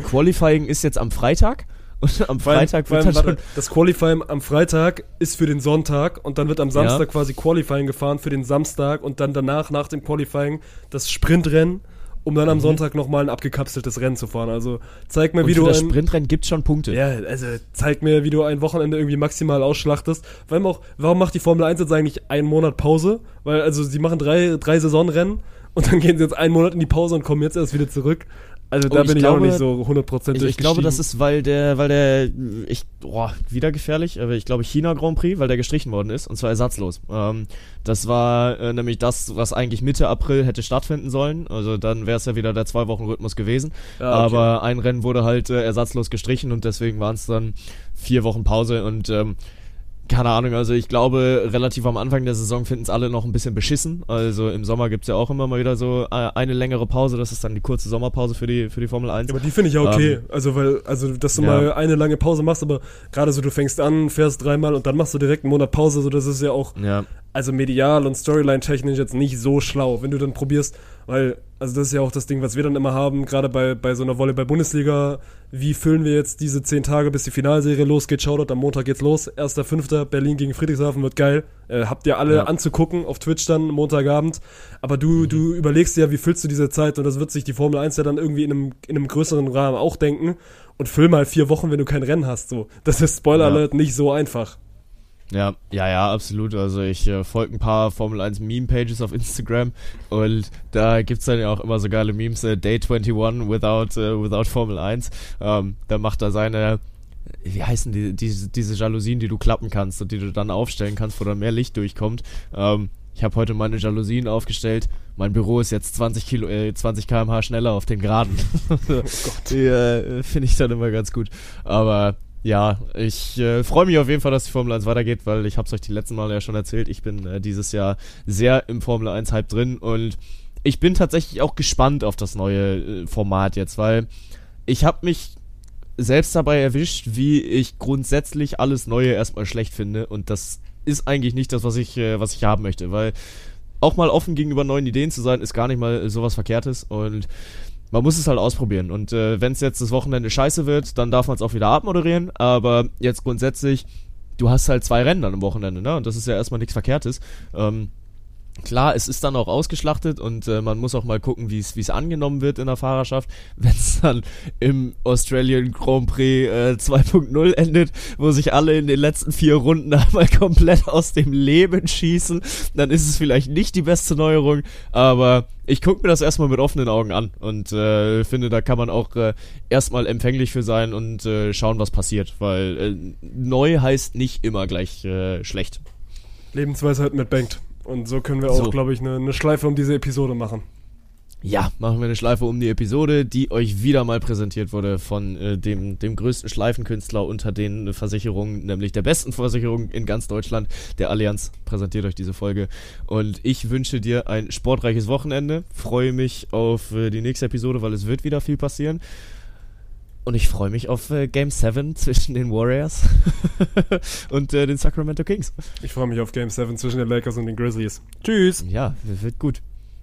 A: Qualifying ist jetzt am Freitag. Und am Freitag
B: vor
A: wird schon.
B: warte, das Qualifying am Freitag ist für den Sonntag und dann wird am Samstag
A: Ja.
B: quasi Qualifying gefahren für den Samstag und dann danach, nach dem Qualifying, das Sprintrennen, um dann am
A: Mhm.
B: Sonntag nochmal ein abgekapseltes Rennen zu fahren. Also zeig mir, wie
A: für
B: du
A: das
B: ein,
A: Sprintrennen gibt schon Punkte.
B: ja, also zeig mir, wie du ein Wochenende irgendwie maximal ausschlachtest. Vor allem auch, warum macht die Formel 1 jetzt eigentlich einen Monat Pause? Weil, also, sie machen drei, drei Saisonrennen und dann gehen sie jetzt einen Monat in die Pause und kommen jetzt erst wieder zurück. Also, da
A: Oh,
B: bin ich
A: glaube-
B: auch nicht so 100%
A: Ich, ich glaube, das ist, weil der, weil der, ich, boah, wieder gefährlich, aber ich glaube China Grand Prix, weil der gestrichen worden ist, und zwar ersatzlos. Ähm, das war äh, nämlich das, was eigentlich Mitte April hätte stattfinden sollen. Also dann wäre es ja wieder der zwei Wochen Rhythmus gewesen.
B: Ja, okay.
A: Aber ein Rennen wurde halt äh, ersatzlos gestrichen und deswegen waren es dann vier Wochen Pause und ähm, keine Ahnung, also ich glaube, relativ am Anfang der Saison finden es alle noch ein bisschen beschissen. Also im Sommer gibt es ja auch immer mal wieder so äh, eine längere Pause, das ist dann die kurze Sommerpause für die, für die Formel 1.
B: Aber die finde ich ja okay.
A: Ähm,
B: also, weil, also, dass du
A: ja.
B: mal eine lange Pause machst, aber gerade so, du fängst an, fährst dreimal und dann machst du direkt einen Monat Pause, so, das ist ja auch,
A: ja.
B: also medial und Storyline-technisch jetzt nicht so schlau, wenn du dann probierst, weil, also das ist ja auch das Ding, was wir dann immer haben, gerade bei, bei so einer Volleyball-Bundesliga, wie füllen wir jetzt diese zehn Tage, bis die Finalserie losgeht, Shoutout, am Montag geht's los, 1.5. Berlin gegen Friedrichshafen, wird geil, äh, habt ihr alle
A: Ja.
B: anzugucken auf Twitch dann, Montagabend, aber du, du überlegst dir ja, wie füllst du diese Zeit und das wird sich die Formel 1 ja dann irgendwie in einem, in einem größeren Rahmen auch denken und füll mal vier Wochen, wenn du kein Rennen hast, so. Das ist, Spoiler
A: Ja.
B: Alert, nicht so einfach.
A: Ja, ja, ja, absolut. Also ich äh, folge ein paar Formel 1 Meme-Pages auf Instagram und da gibt's dann ja auch immer so geile Memes, äh, Day 21 without, äh, without Formel 1. Ähm, da macht er seine, wie heißen die, diese, diese Jalousien, die du klappen kannst und die du dann aufstellen kannst, wo dann mehr Licht durchkommt. Ähm, ich habe heute meine Jalousien aufgestellt. Mein Büro ist jetzt 20 Kilo, äh, 20 km/h schneller auf den Geraden. Die äh, finde ich dann immer ganz gut. Aber ja, ich äh, freue mich auf jeden Fall, dass die Formel 1 weitergeht, weil ich habe es euch die letzten Male ja schon erzählt. Ich bin äh, dieses Jahr sehr im Formel 1 Hype drin und ich bin tatsächlich auch gespannt auf das neue äh, Format jetzt, weil ich habe mich selbst dabei erwischt, wie ich grundsätzlich alles Neue erstmal schlecht finde und das ist eigentlich nicht das, was ich, äh, was ich haben möchte, weil auch mal offen gegenüber neuen Ideen zu sein, ist gar nicht mal sowas Verkehrtes und man muss es halt ausprobieren. Und äh, wenn es jetzt das Wochenende scheiße wird, dann darf man es auch wieder abmoderieren. Aber jetzt grundsätzlich, du hast halt zwei Rennen dann am Wochenende, ne? Und das ist ja erstmal nichts Verkehrtes. Ähm, Klar, es ist dann auch ausgeschlachtet und äh, man muss auch mal gucken, wie es angenommen wird in der Fahrerschaft, wenn es dann im Australian Grand Prix äh, 2.0 endet, wo sich alle in den letzten vier Runden einmal komplett aus dem Leben schießen, dann ist es vielleicht nicht die beste Neuerung, aber ich gucke mir das erstmal mit offenen Augen an und äh, finde, da kann man auch äh, erstmal empfänglich für sein und äh, schauen, was passiert, weil äh, neu heißt nicht immer gleich äh, schlecht.
B: Lebensweisheit mit Bankt. Und so können wir auch,
A: So.
B: glaube ich, eine ne Schleife um diese Episode machen.
A: Ja, machen wir eine Schleife um die Episode, die euch wieder mal präsentiert wurde von äh, dem, dem größten Schleifenkünstler unter den Versicherungen, nämlich der besten Versicherung in ganz Deutschland, der Allianz, präsentiert euch diese Folge. Und ich wünsche dir ein sportreiches Wochenende, freue mich auf äh, die nächste Episode, weil es wird wieder viel passieren. Und ich freue mich auf äh, Game 7 zwischen den Warriors und äh, den Sacramento Kings.
B: Ich freue mich auf Game 7 zwischen den Lakers und den Grizzlies. Tschüss!
A: Ja, wird gut.